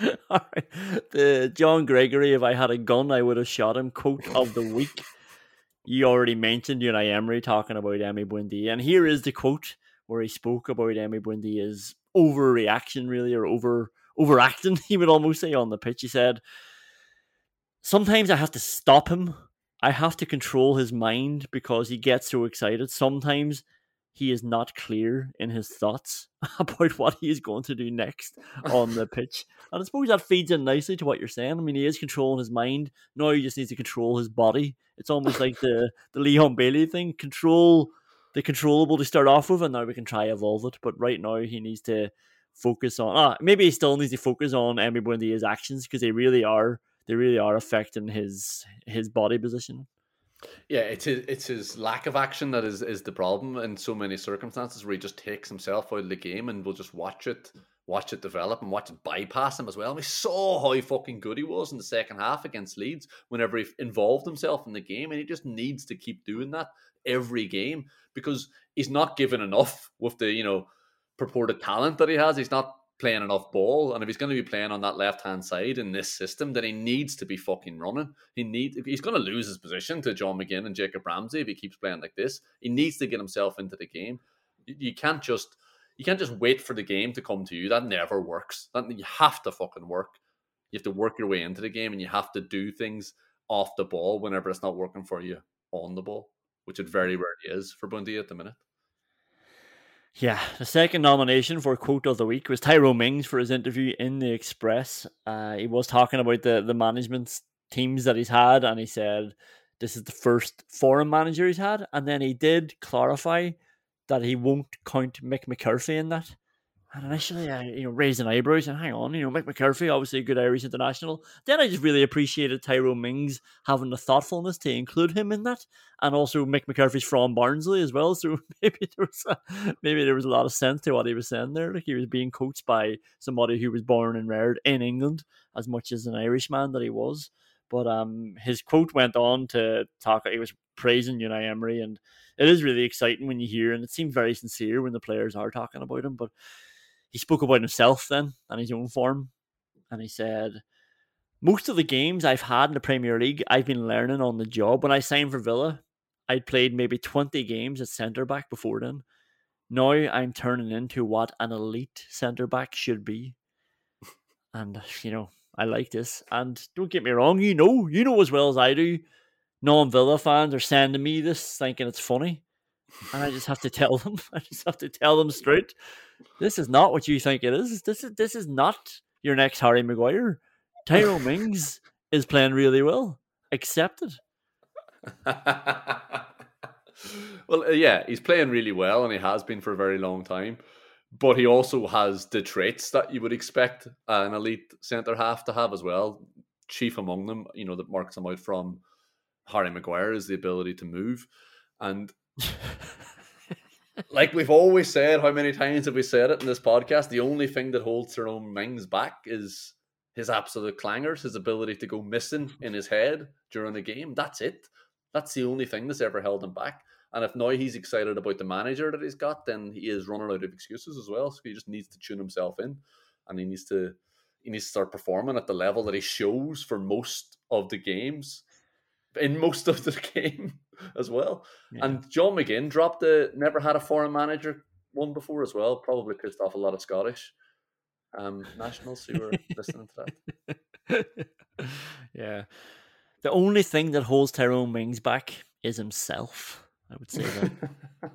All right. The John Gregory, if I had a gun, I would have shot him. Quote of the week. You already mentioned Unai Emery talking about Emi Buendia, and here is the quote where he spoke about Emi Buendia's overreaction, really, or over overacting. He would almost say on the pitch. He said, sometimes I have to stop him. I have to control his mind because he gets so excited. Sometimes he is not clear in his thoughts about what he is going to do next on the pitch. And I suppose that feeds in nicely to what you're saying. I mean, he is controlling his mind. Now he just needs to control his body. It's almost like the, the Leon Bailey thing. Control the controllable to start off with, and now we can try evolve it. But right now he needs to focus on ah, maybe he still needs to focus on Emi Buendia's actions because they really are they really are affecting his his body position. Yeah, it's his, it's his lack of action that is, is the problem in so many circumstances where he just takes himself out of the game and we'll just watch it watch it develop and watch it bypass him as well. And we saw how fucking good he was in the second half against Leeds whenever he involved himself in the game and he just needs to keep doing that every game because he's not given enough with the, you know, purported talent that he has. He's not playing enough ball, and if he's going to be playing on that left hand side in this system, then he needs to be fucking running. He need he's going to lose his position to John McGinn and Jacob Ramsey if he keeps playing like this. He needs to get himself into the game. You can't just you can't just wait for the game to come to you. That never works. That you have to fucking work. You have to work your way into the game, and you have to do things off the ball whenever it's not working for you on the ball, which it very rarely is for Bundy at the minute. Yeah, the second nomination for quote of the week was Tyrone Mings for his interview in the Express. Uh, he was talking about the the management teams that he's had, and he said this is the first foreign manager he's had, and then he did clarify that he won't count Mick McCarthy in that. And initially, I you know raised an eyebrows and hang on, you know Mick McCarthy, obviously a good Irish international. Then I just really appreciated Tyrone Mings having the thoughtfulness to include him in that, and also Mick McCarthy's from Barnsley as well. So maybe there was a, maybe there was a lot of sense to what he was saying there. Like he was being coached by somebody who was born and reared in England as much as an Irishman that he was. But um, his quote went on to talk. He was praising Unai Emery, and it is really exciting when you hear, and it seems very sincere when the players are talking about him. But he spoke about himself then and his own form, and he said, "Most of the games I've had in the Premier League, I've been learning on the job. When I signed for Villa, I'd played maybe twenty games at centre back before then. Now I'm turning into what an elite centre back should be, and you know." I like this, and don't get me wrong. You know, you know as well as I do. Non-Villa fans are sending me this, thinking it's funny, and I just have to tell them. I just have to tell them straight. This is not what you think it is. This is this is not your next Harry Maguire. Tyrone Mings is playing really well. Accept it. well, uh, yeah, he's playing really well, and he has been for a very long time. But he also has the traits that you would expect an elite centre half to have as well. Chief among them, you know, that marks him out from Harry Maguire is the ability to move. And like we've always said, how many times have we said it in this podcast? The only thing that holds Tyrone Mings back is his absolute clangers, his ability to go missing in his head during the game. That's it. That's the only thing that's ever held him back. And if now he's excited about the manager that he's got, then he is running out of excuses as well. So he just needs to tune himself in, and he needs to he needs to start performing at the level that he shows for most of the games, in most of the game as well. Yeah. And John McGinn dropped the never had a foreign manager one before as well. Probably pissed off a lot of Scottish um, nationals who were listening to that. yeah. The only thing that holds Tyrone Mings back is himself. I would say that.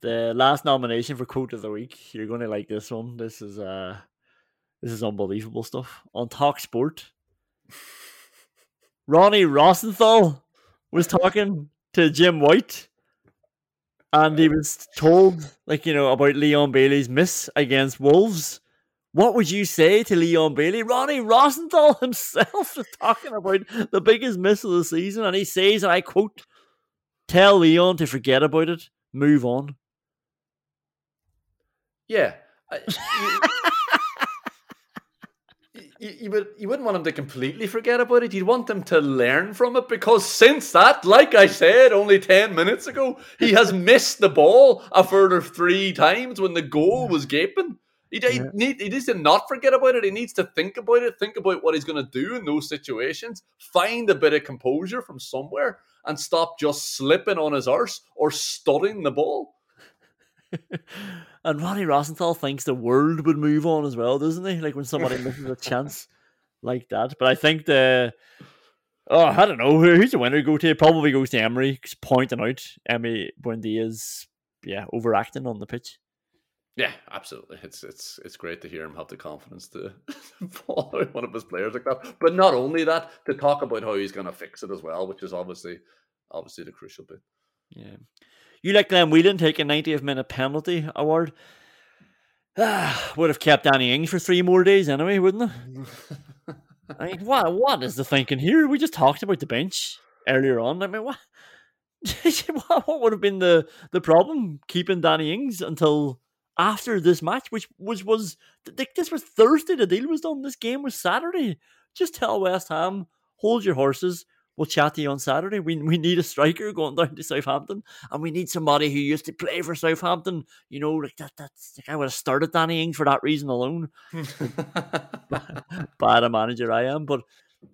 the last nomination for quote of the week. You're going to like this one. This is uh, this is unbelievable stuff on Talk Sport. Ronnie Rosenthal was talking to Jim White, and he was told, like you know, about Leon Bailey's miss against Wolves. What would you say to Leon Bailey? Ronnie Rosenthal himself is talking about the biggest miss of the season, and he says, and I quote, Tell Leon to forget about it. Move on. Yeah. You, you, would you wouldn't want him to completely forget about it. You'd want him to learn from it because since that, like I said only ten minutes ago, he has missed the ball a further three times when the goal was gaping. He, he, need, he needs to not forget about it. He needs to think about it, think about what he's going to do in those situations, find a bit of composure from somewhere, and stop just slipping on his arse or studying the ball. And Ronnie Rosenthal thinks the world would move on as well, doesn't he? Like when somebody misses a chance like that. But I think the oh, I don't know who's the winner go to. Probably goes to Emery, pointing out Emi Buendia's yeah overacting on the pitch. Yeah, absolutely. It's it's it's great to hear him have the confidence to follow one of his players like that. But not only that, to talk about how he's going to fix it as well, which is obviously obviously the crucial bit. Yeah, you like Glenn Whelan taking 90th minute penalty award? Ah, would have kept Danny Ings for three more days anyway, wouldn't it? I mean, what what is the thinking here? We just talked about the bench earlier on. I mean, what what would have been the the problem keeping Danny Ings until? after this match, which was was this was Thursday. The deal was done. This game was Saturday. Just tell West Ham, hold your horses. We'll chat to you on Saturday. We we need a striker going down to Southampton, and we need somebody who used to play for Southampton. You know, like that. That's like I would have started Danny Ings for that reason alone. Bad a manager I am, but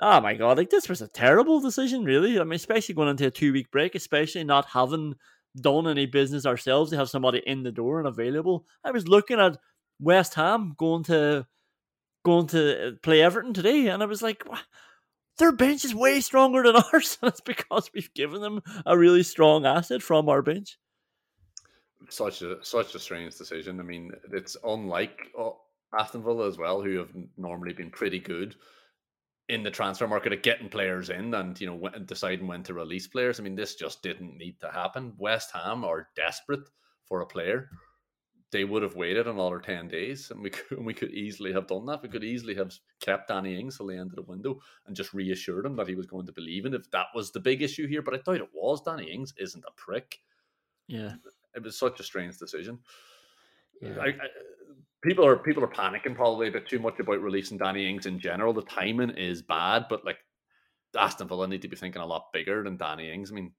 oh my god, like this was a terrible decision, really. I mean, especially going into a two week break, especially not having done any business ourselves to have somebody in the door and available. I was looking at West Ham going to going to uh, play Everton today, and I was like, what? Their bench is way stronger than ours, it's because we've given them a really strong asset from our bench. such a such a strange decision. I mean, it's unlike uh, Aston Villa as well, who have normally been pretty good in the transfer market at getting players in and you know deciding when to release players. I mean, this just didn't need to happen. West Ham are desperate for a player. They would have waited another ten days, and we could we could easily have done that. We mm. could easily have kept Danny Ings till the end of the window and just reassured him that he was going to believe in if that was the big issue here. But I thought it was. Danny Ings isn't a prick. Yeah, It was such a strange decision. yeah. I, I, people are people are panicking probably a bit too much about releasing Danny Ings in general. The timing is bad, but like Aston Villa need to be thinking a lot bigger than Danny Ings. I mean,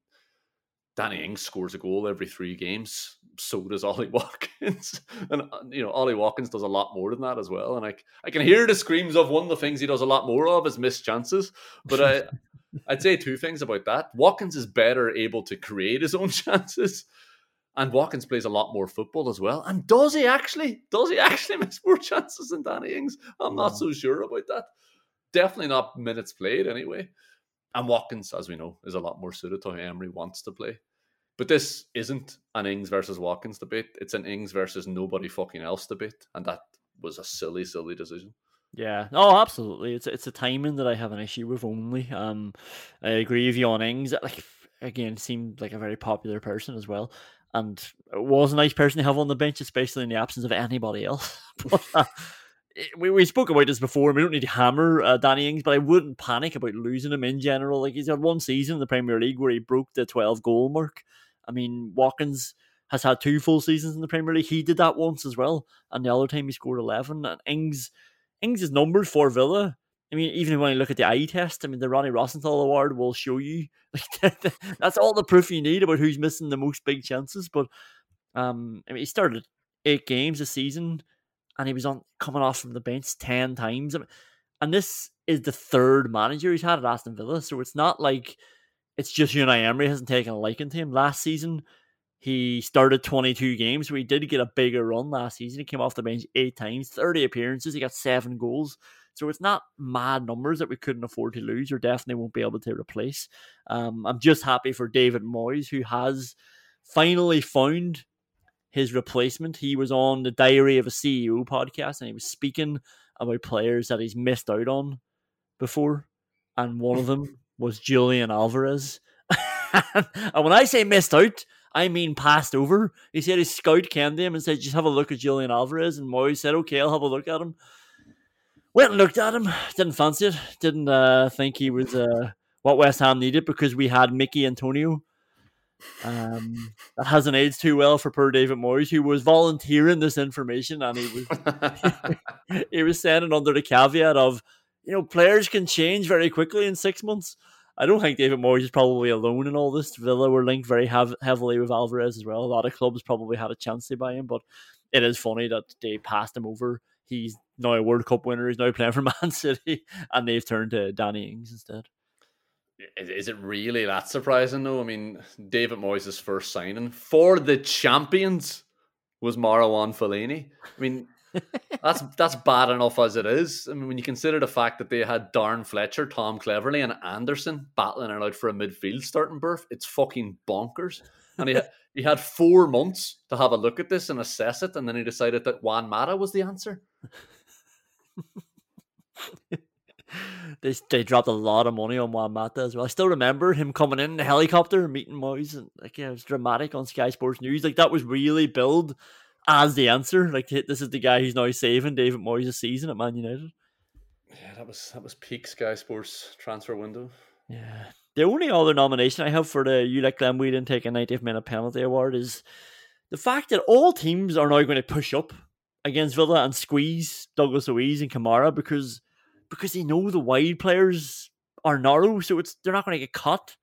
Danny Ings scores a goal every three games. So does Ollie Watkins, and uh, you know Ollie Watkins does a lot more than that as well. And I I can hear the screams of one of the things he does a lot more of is missed chances. But I I'd say two things about that. Watkins is better able to create his own chances. And Watkins plays a lot more football as well. And does he actually? Does he actually miss more chances than Danny Ings? I'm not so sure about that. Definitely not minutes played anyway. And Watkins, as we know, is a lot more suited to how Emery wants to play. But this isn't an Ings versus Watkins debate. It's an Ings versus nobody fucking else debate. And that was a silly, silly decision. Yeah, oh, absolutely. It's it's a timing that I have an issue with only. Um, I agree with you on Ings. Like again, seemed like a very popular person as well, and was a nice person to have on the bench, especially in the absence of anybody else. but, uh, we we spoke about this before. We don't need to hammer uh, Danny Ings, but I wouldn't panic about losing him in general. Like he's had one season in the Premier League where he broke the twelve goal mark. I mean, Watkins has had two full seasons in the Premier League. He did that once as well, and the other time he scored eleven. And Ings Ings' numbers for Villa. I mean, even when you look at the eye test, I mean, the Ronnie Rosenthal Award will show you. Like, that's all the proof you need about who's missing the most big chances. But um, I mean, he started eight games this season, and he was on coming off from the bench ten times. And this is the third manager he's had at Aston Villa, so it's not like it's just Unai Emery hasn't taken a liking to him. Last season, he started 22 games, so he did get a bigger run last season. He came off the bench eight times, 30 appearances, he got seven goals. So it's not mad numbers that we couldn't afford to lose or definitely won't be able to replace. Um, I'm just happy for David Moyes, who has finally found his replacement. He was on the Diary of a CEO podcast and he was speaking about players that he's missed out on before. And one of them was Julian Alvarez. and when I say missed out, I mean passed over. He said his scout came to him and said, just have a look at Julian Alvarez. And Moyes said, okay, I'll have a look at him. Went and looked at him. Didn't fancy it. Didn't uh, think he was uh, what West Ham needed because we had Mickey Antonio. Um, that hasn't aged too well for poor David Moyes, who was volunteering this information and he was he was saying it under the caveat of, you know, players can change very quickly in six months. I don't think David Moyes is probably alone in all this. Villa were linked very hev- heavily with Alvarez as well. A lot of clubs probably had a chance to buy him, but it is funny that they passed him over. He's now a World Cup winner. He's now playing for Man City, and they've turned to Danny Ings instead. Is is it really that surprising though? I mean, David Moyes' first signing for the champions was Marwan Fellaini. I mean, that's that's bad enough as it is. I mean, when you consider the fact that they had Darren Fletcher, Tom Cleverley, and Anderson battling it out for a midfield starting berth, it's fucking bonkers. And he had, he had four months to have a look at this and assess it, and then he decided that Juan Mata was the answer. they they dropped a lot of money on Juan Mata as well. I still remember him coming in the helicopter meeting Moyes and like yeah, it was dramatic on Sky Sports News. Like that was really billed as the answer. Like this is the guy who's now saving David Moyes' season at Man United. Yeah, that was that was peak Sky Sports transfer window. Yeah. The only other nomination I have for the You Like Glenn Whelan take a 90th minute penalty award is the fact that all teams are now going to push up against Villa and squeeze Douglas Luiz and Kamara because because they know the wide players are narrow, so it's they're not going to get cut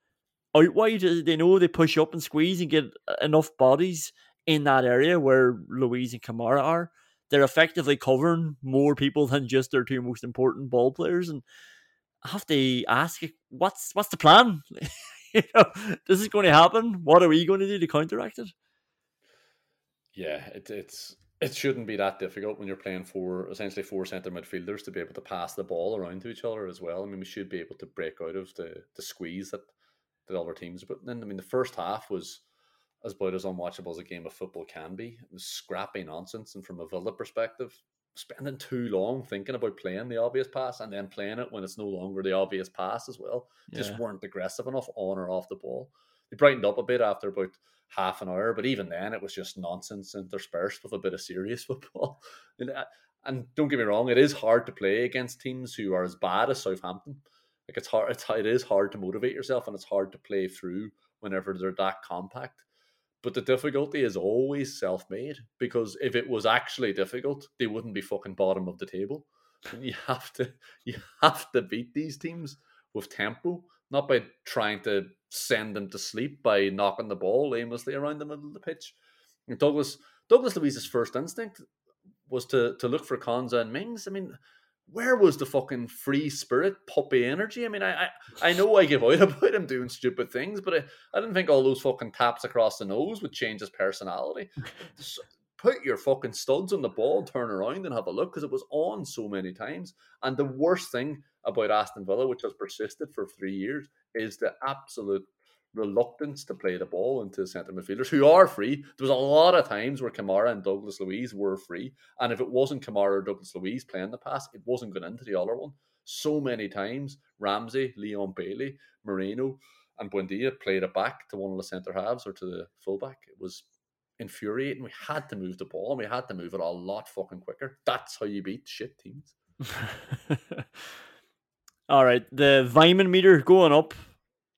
out wide. Uh, they know they push up and squeeze and get uh, enough bodies in that area where Luiz and Kamara are. They're effectively covering more people than just their two most important ball players, and I have to ask, what's what's the plan? you know, this is going to happen. What are we going to do to counteract it? Yeah, it, it's it shouldn't be that difficult when you're playing four essentially four centre midfielders to be able to pass the ball around to each other as well. I mean, we should be able to break out of the the squeeze that the other teams. But then, I mean, the first half was as about as unwatchable as a game of football can be. It was scrappy nonsense, and from a Villa perspective, spending too long thinking about playing the obvious pass and then playing it when it's no longer the obvious pass as well. Just weren't aggressive enough on or off the ball. They brightened up a bit after about half an hour, but even then it was just nonsense interspersed with a bit of serious football. And, uh, and don't get me wrong, it is hard to play against teams who are as bad as Southampton. Like it's hard, it's, it is hard to motivate yourself, and it's hard to play through whenever they're that compact. But the difficulty is always self-made because if it was actually difficult, they wouldn't be fucking bottom of the table. And you have to, you have to beat these teams with tempo, not by trying to send them to sleep by knocking the ball aimlessly around the middle of the pitch. And Douglas Douglas Luiz's first instinct was to to look for Konsa and Mings. I mean, where was the fucking free spirit, puppy energy? I mean, I I, I know I give out about him doing stupid things, but I, I didn't think all those fucking taps across the nose would change his personality. Just Put your fucking studs on the ball, turn around and have a look because it was on so many times. And the worst thing about Aston Villa, which has persisted for three years, is the absolute reluctance to play the ball into centre midfielders who are free. There was a lot of times where Kamara and Douglas Luiz were free, and if it wasn't Kamara or Douglas Luiz playing the pass, it wasn't going into the other one. So many times, Ramsey, Leon Bailey, Moreno, and Buendia played it back to one of the centre halves or to the fullback. It was infuriating. We had to move the ball, and we had to move it a lot fucking quicker. That's how you beat shit teams. All right, the Vyman meter going up.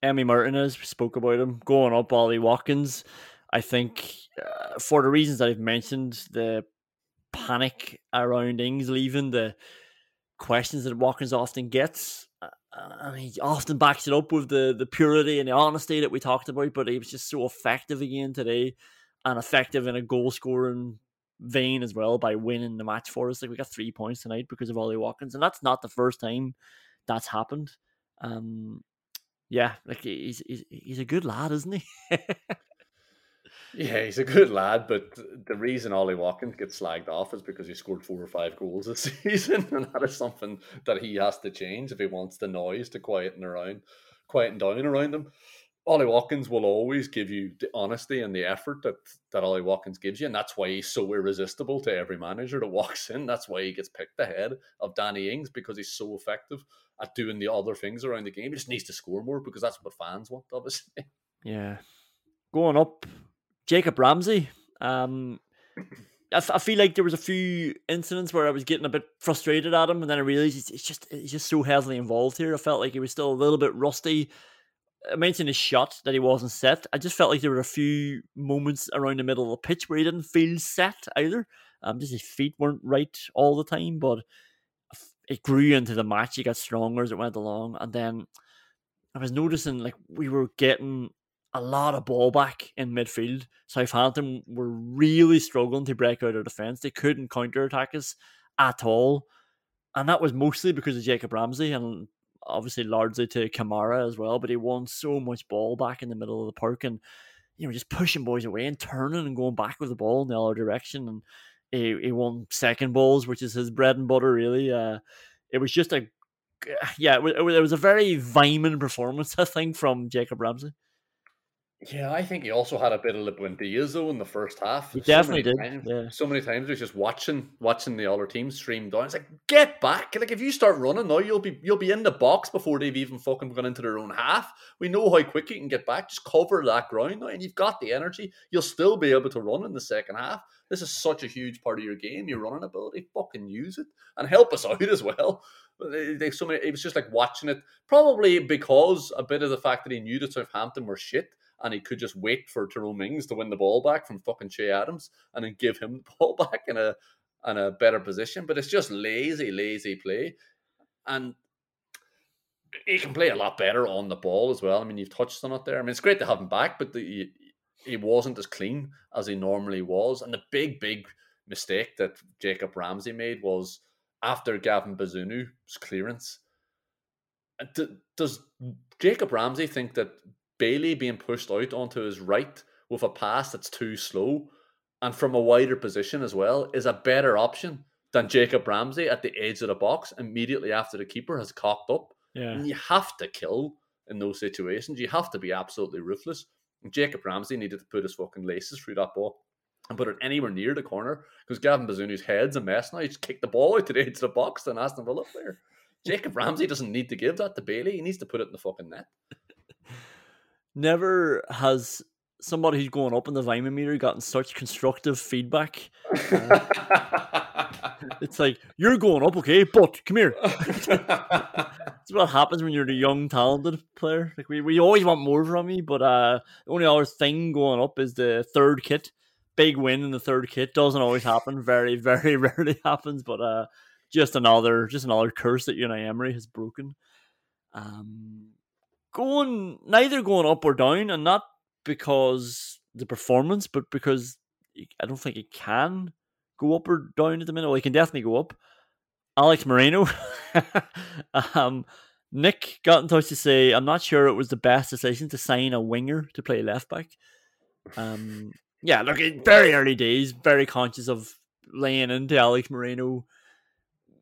Emi Martinez spoke about him going up. Ollie Watkins, I think, uh, for the reasons that I've mentioned, the panic around Ings leaving, the questions that Watkins often gets, uh, and he often backs it up with the the purity and the honesty that we talked about. But he was just so effective again today, and effective in a goal scoring vein as well by winning the match for us. Like we got three points tonight because of Ollie Watkins, and that's not the first time that's happened. Um, yeah, like he's he's, he's a good lad, isn't he? Yeah, he's a good lad, but the reason Ollie Watkins gets slagged off is because he scored four or five goals this season, and that is something that he has to change if he wants the noise to quieten around, quieten down around him. Ollie Watkins will always give you the honesty and the effort that that Ollie Watkins gives you, and that's why he's so irresistible to every manager that walks in. That's why he gets picked ahead of Danny Ings because he's so effective at doing the other things around the game. He just needs to score more because that's what fans want, obviously. yeah, going up, Jacob Ramsey. Um, I, f- I feel like there was a few incidents where I was getting a bit frustrated at him, and then I realized he's, he's just he's just so heavily involved here. I felt like he was still a little bit rusty. I mentioned his shot that he wasn't set. I just felt like there were a few moments around the middle of the pitch where he didn't feel set either. Um, just his feet weren't right all the time, but it grew into the match. He got stronger as it went along, and then I was noticing like we were getting a lot of ball back in midfield. Southampton were really struggling to break out of defence. They couldn't counter attack us at all, and that was mostly because of Jacob Ramsey and obviously largely to Kamara as well. But he won so much ball back in the middle of the park and you know just pushing boys away and turning and going back with the ball in the other direction and. He, he won second balls, which is his bread and butter, really. Uh, it was just a, yeah, it was, it was a very Vyman performance, I think, from Jacob Ramsey. Yeah, I think he also had a bit of Buendias though in the first half. He So definitely did, times- yeah. So many times he was just watching watching the other team stream down. It's like, get back. Like if you start running now, you'll be you'll be in the box before they've even fucking gone into their own half. We know how quick you can get back. Just cover that ground now, and you've got the energy. You'll still be able to run in the second half. This is such a huge part of your game, your running ability. Fucking use it and help us out as well. They, so many, it was just like watching it, probably because a bit of the fact that he knew that Southampton were shit and he could just wait for Tyrone Mings to win the ball back from fucking Che Adams and then give him the ball back in a in a better position. But it's just lazy, lazy play. And he can play a lot better on the ball as well. I mean, you've touched on it there. I mean, it's great to have him back, but the, he wasn't as clean as he normally was. And the big, big mistake that Jacob Ramsey made was after Gavin Bazunu's clearance. Does Jacob Ramsey think that Bailey being pushed out onto his right with a pass that's too slow and from a wider position as well is a better option than Jacob Ramsey at the edge of the box immediately after the keeper has cocked up? Yeah. And you have to kill in those situations. You have to be absolutely ruthless. Jacob Ramsey needed to put his fucking laces through that ball and put it anywhere near the corner because Gavin Bazunu's head's a mess now. He just kicked the ball out to the edge of the box and asked him to Aston Villa player. Jacob Ramsey doesn't need to give that to Bailey. He needs to put it in the fucking net. Never has somebody who's going up in the Vimy meter gotten such constructive feedback. It's like you're going up, okay, but come here. It's what happens when you're the young, talented player. Like we, we always want more from you, but uh, the only other thing going up is the third kit. Big win in the third kit doesn't always happen. Very, very rarely happens, but uh, just another, just another curse that Unai Emery has broken. Um, going neither going up or down, and not because the performance, but because I don't think it can go up or down at the minute. Well, he can definitely go up. Alex Moreno. um, Nick got in touch to say, I'm not sure it was the best decision to sign a winger to play left back. Um, yeah, look, very early days, very conscious of laying into Alex Moreno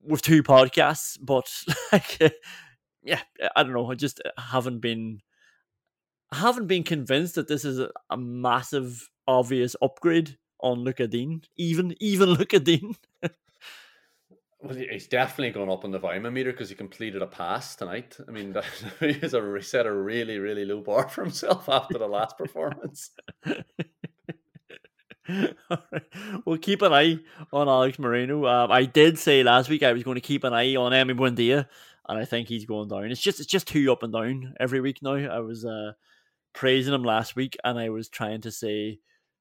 with two podcasts, but like, yeah, I don't know. I just haven't been, I haven't been convinced that this is a, a massive, obvious upgrade on Lucas Digne. Even, even Lucas Digne. Well, he- he's definitely gone up on the Vima meter because he completed a pass tonight. I mean, that, he has a, set a really, really low bar for himself after the last performance. Alright, We'll keep an eye on Alex Moreno. Um, I did say last week I was going to keep an eye on Emi Buendia, and I think he's going down. It's just it's just too up and down every week now. I was uh, praising him last week, and I was trying to say,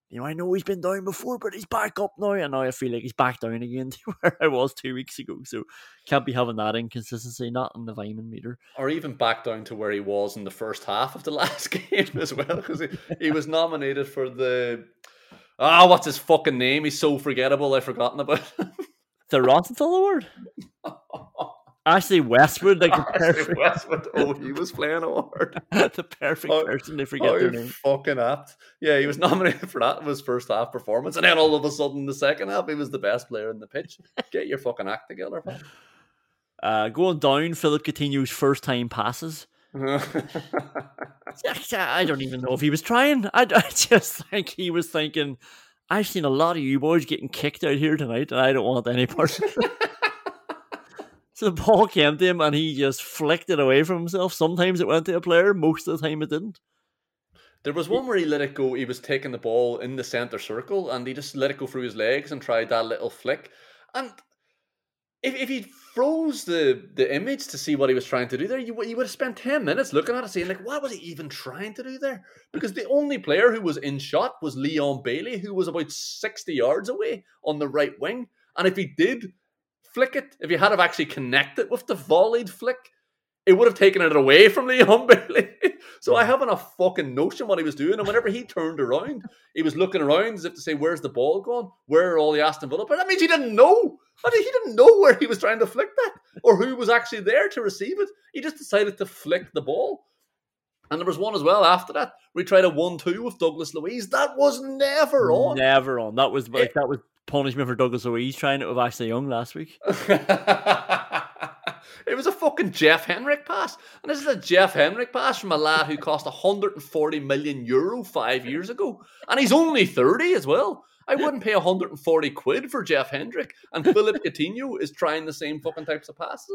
you know, I know he's been down before, but he's back up now, and now I feel like he's back down again to where I was two weeks ago. So can't be having that inconsistency, not in the Vyman meter. Or even back down to where he was in the first half of the last game as well, because he, he was nominated for the. Ah, what's his fucking name? He's so forgettable. I've forgotten about him. The Rosenthal Award. Actually, Westwood, like Ashley perfect, Westwood. Oh, he was playing hard. the perfect Oh, person to forget oh, their name. fucking apt. Yeah, he was nominated for that in his first half performance, and then all of a sudden, the second half, he was the best player in the pitch. Get your fucking act together. Uh, going down, Philip Coutinho's first time passes. I don't even know if he was trying. I, I just think he was thinking, I've seen a lot of you boys getting kicked out here tonight, and I don't want any part of it. So the ball came to him, and he just flicked it away from himself. Sometimes it went to a player, most of the time it didn't. There was one where he let it go. He was taking the ball in the center circle, and he just let it go through his legs and tried that little flick. And if if he froze the the image to see what he was trying to do there, you you would have spent ten minutes looking at it, saying like, what was he even trying to do there? Because the only player who was in shot was Leon Bailey, who was about sixty yards away on the right wing. And if he did flick it, if he had have actually connected with the volleyed flick, it would have taken it away from Leon Bailey. so I haven't a fucking notion what he was doing. And whenever he turned around, he was looking around as if to say, "Where's the ball gone? Where are all the Aston Villa?" But that means he didn't know. I mean, he didn't know where he was trying to flick that or who was actually there to receive it. He just decided to flick the ball. And there was one as well after that. We tried a one-two with Douglas Luiz. That was never on. Never on. That was eh, like that was punishment for Douglas Luiz trying it with Ashley Young last week. it was a fucking Jeff Hendrick pass. And this is a Jeff Hendrick pass from a lad who cost 140 million euro five years ago. And he's only 30 as well. I wouldn't pay 140 quid for Jeff Hendrick. And Philip Coutinho is trying the same fucking types of passes.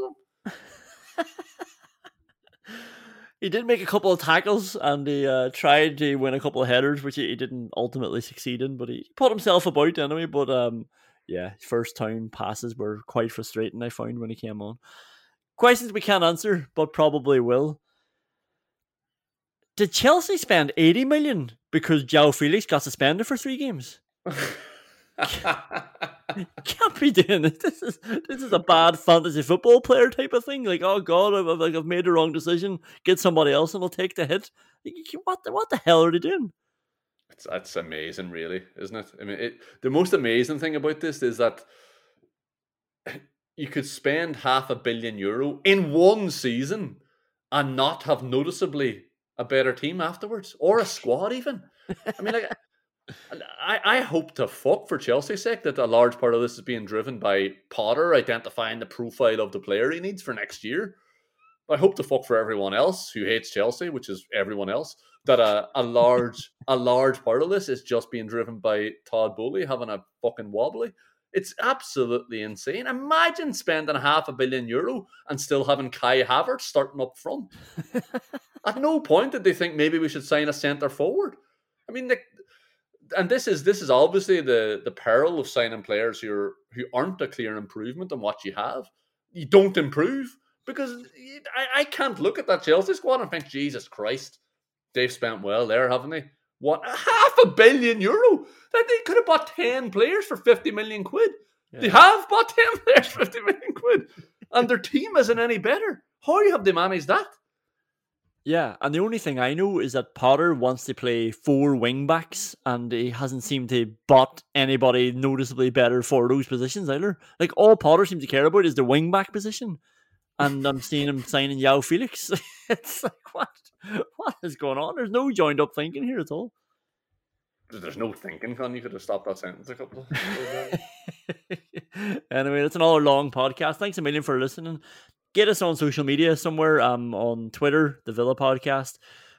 He did make a couple of tackles and he uh, tried to win a couple of headers, which he, he didn't ultimately succeed in. But he put himself about anyway. But um, yeah, first time passes were quite frustrating. I found when he came on. Questions we can't answer, but probably will. Did Chelsea spend eighty million because João Felix got suspended for three games? Can't be doing this. This is this is a bad fantasy football player type of thing. Like, oh god, I've, like, I've made the wrong decision. Get somebody else and we'll take the hit. What the, what the hell are they doing? It's, that's amazing, really, isn't it? I mean, it, the most amazing thing about this is that you could spend half a billion euro in one season and not have noticeably a better team afterwards or a squad, even. I mean, like, I, I hope to fuck for Chelsea's sake that a large part of this is being driven by Potter identifying the profile of the player he needs for next year. I hope to fuck for everyone else who hates Chelsea, which is everyone else, that a, a large a large part of this is just being driven by Todd Boehly having a fucking wobbly. It's absolutely insane. Imagine spending half a billion euro and still having Kai Havertz starting up front. At no point did they think maybe we should sign a centre forward. I mean, the, and this is this is obviously the the peril of signing players who are, who aren't a clear improvement on what you have. You don't improve because I, I can't look at that Chelsea squad and think, Jesus Christ, they've spent well there, haven't they? What half a billion euro? That they could have bought ten players for fifty million quid. They have bought ten players for fifty million quid, and their team isn't any better. How have they managed that? Yeah, and the only thing I know is that Potter wants to play four wing backs, and he hasn't seemed to bought anybody noticeably better for those positions either. Like all Potter seems to care about is the wing back position, and I'm seeing him signing João Felix. it's like what what is going on? There's no joined up thinking here at all. There's no thinking, Con. You could have stopped that sentence a couple. Of anyway, that's another long podcast. Thanks a million for listening. Get us on social media somewhere. Um, on Twitter, the Villa Podcast,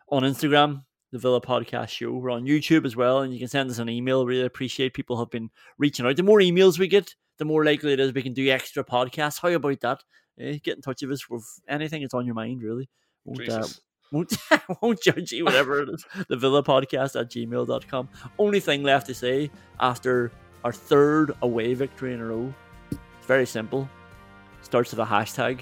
on Instagram, the Villa Podcast Show. We're on YouTube as well, and you can send us an email. Really appreciate people have been reaching out. The more emails we get, the more likely it is we can do extra podcasts. How about that? Eh, get in touch with us with anything that's on your mind. Really, won't uh, won't, won't judge you, whatever it is. The Villa Podcast at gmail.com. Only thing left to say after our third away victory in a row. It's very simple. Starts with a hashtag.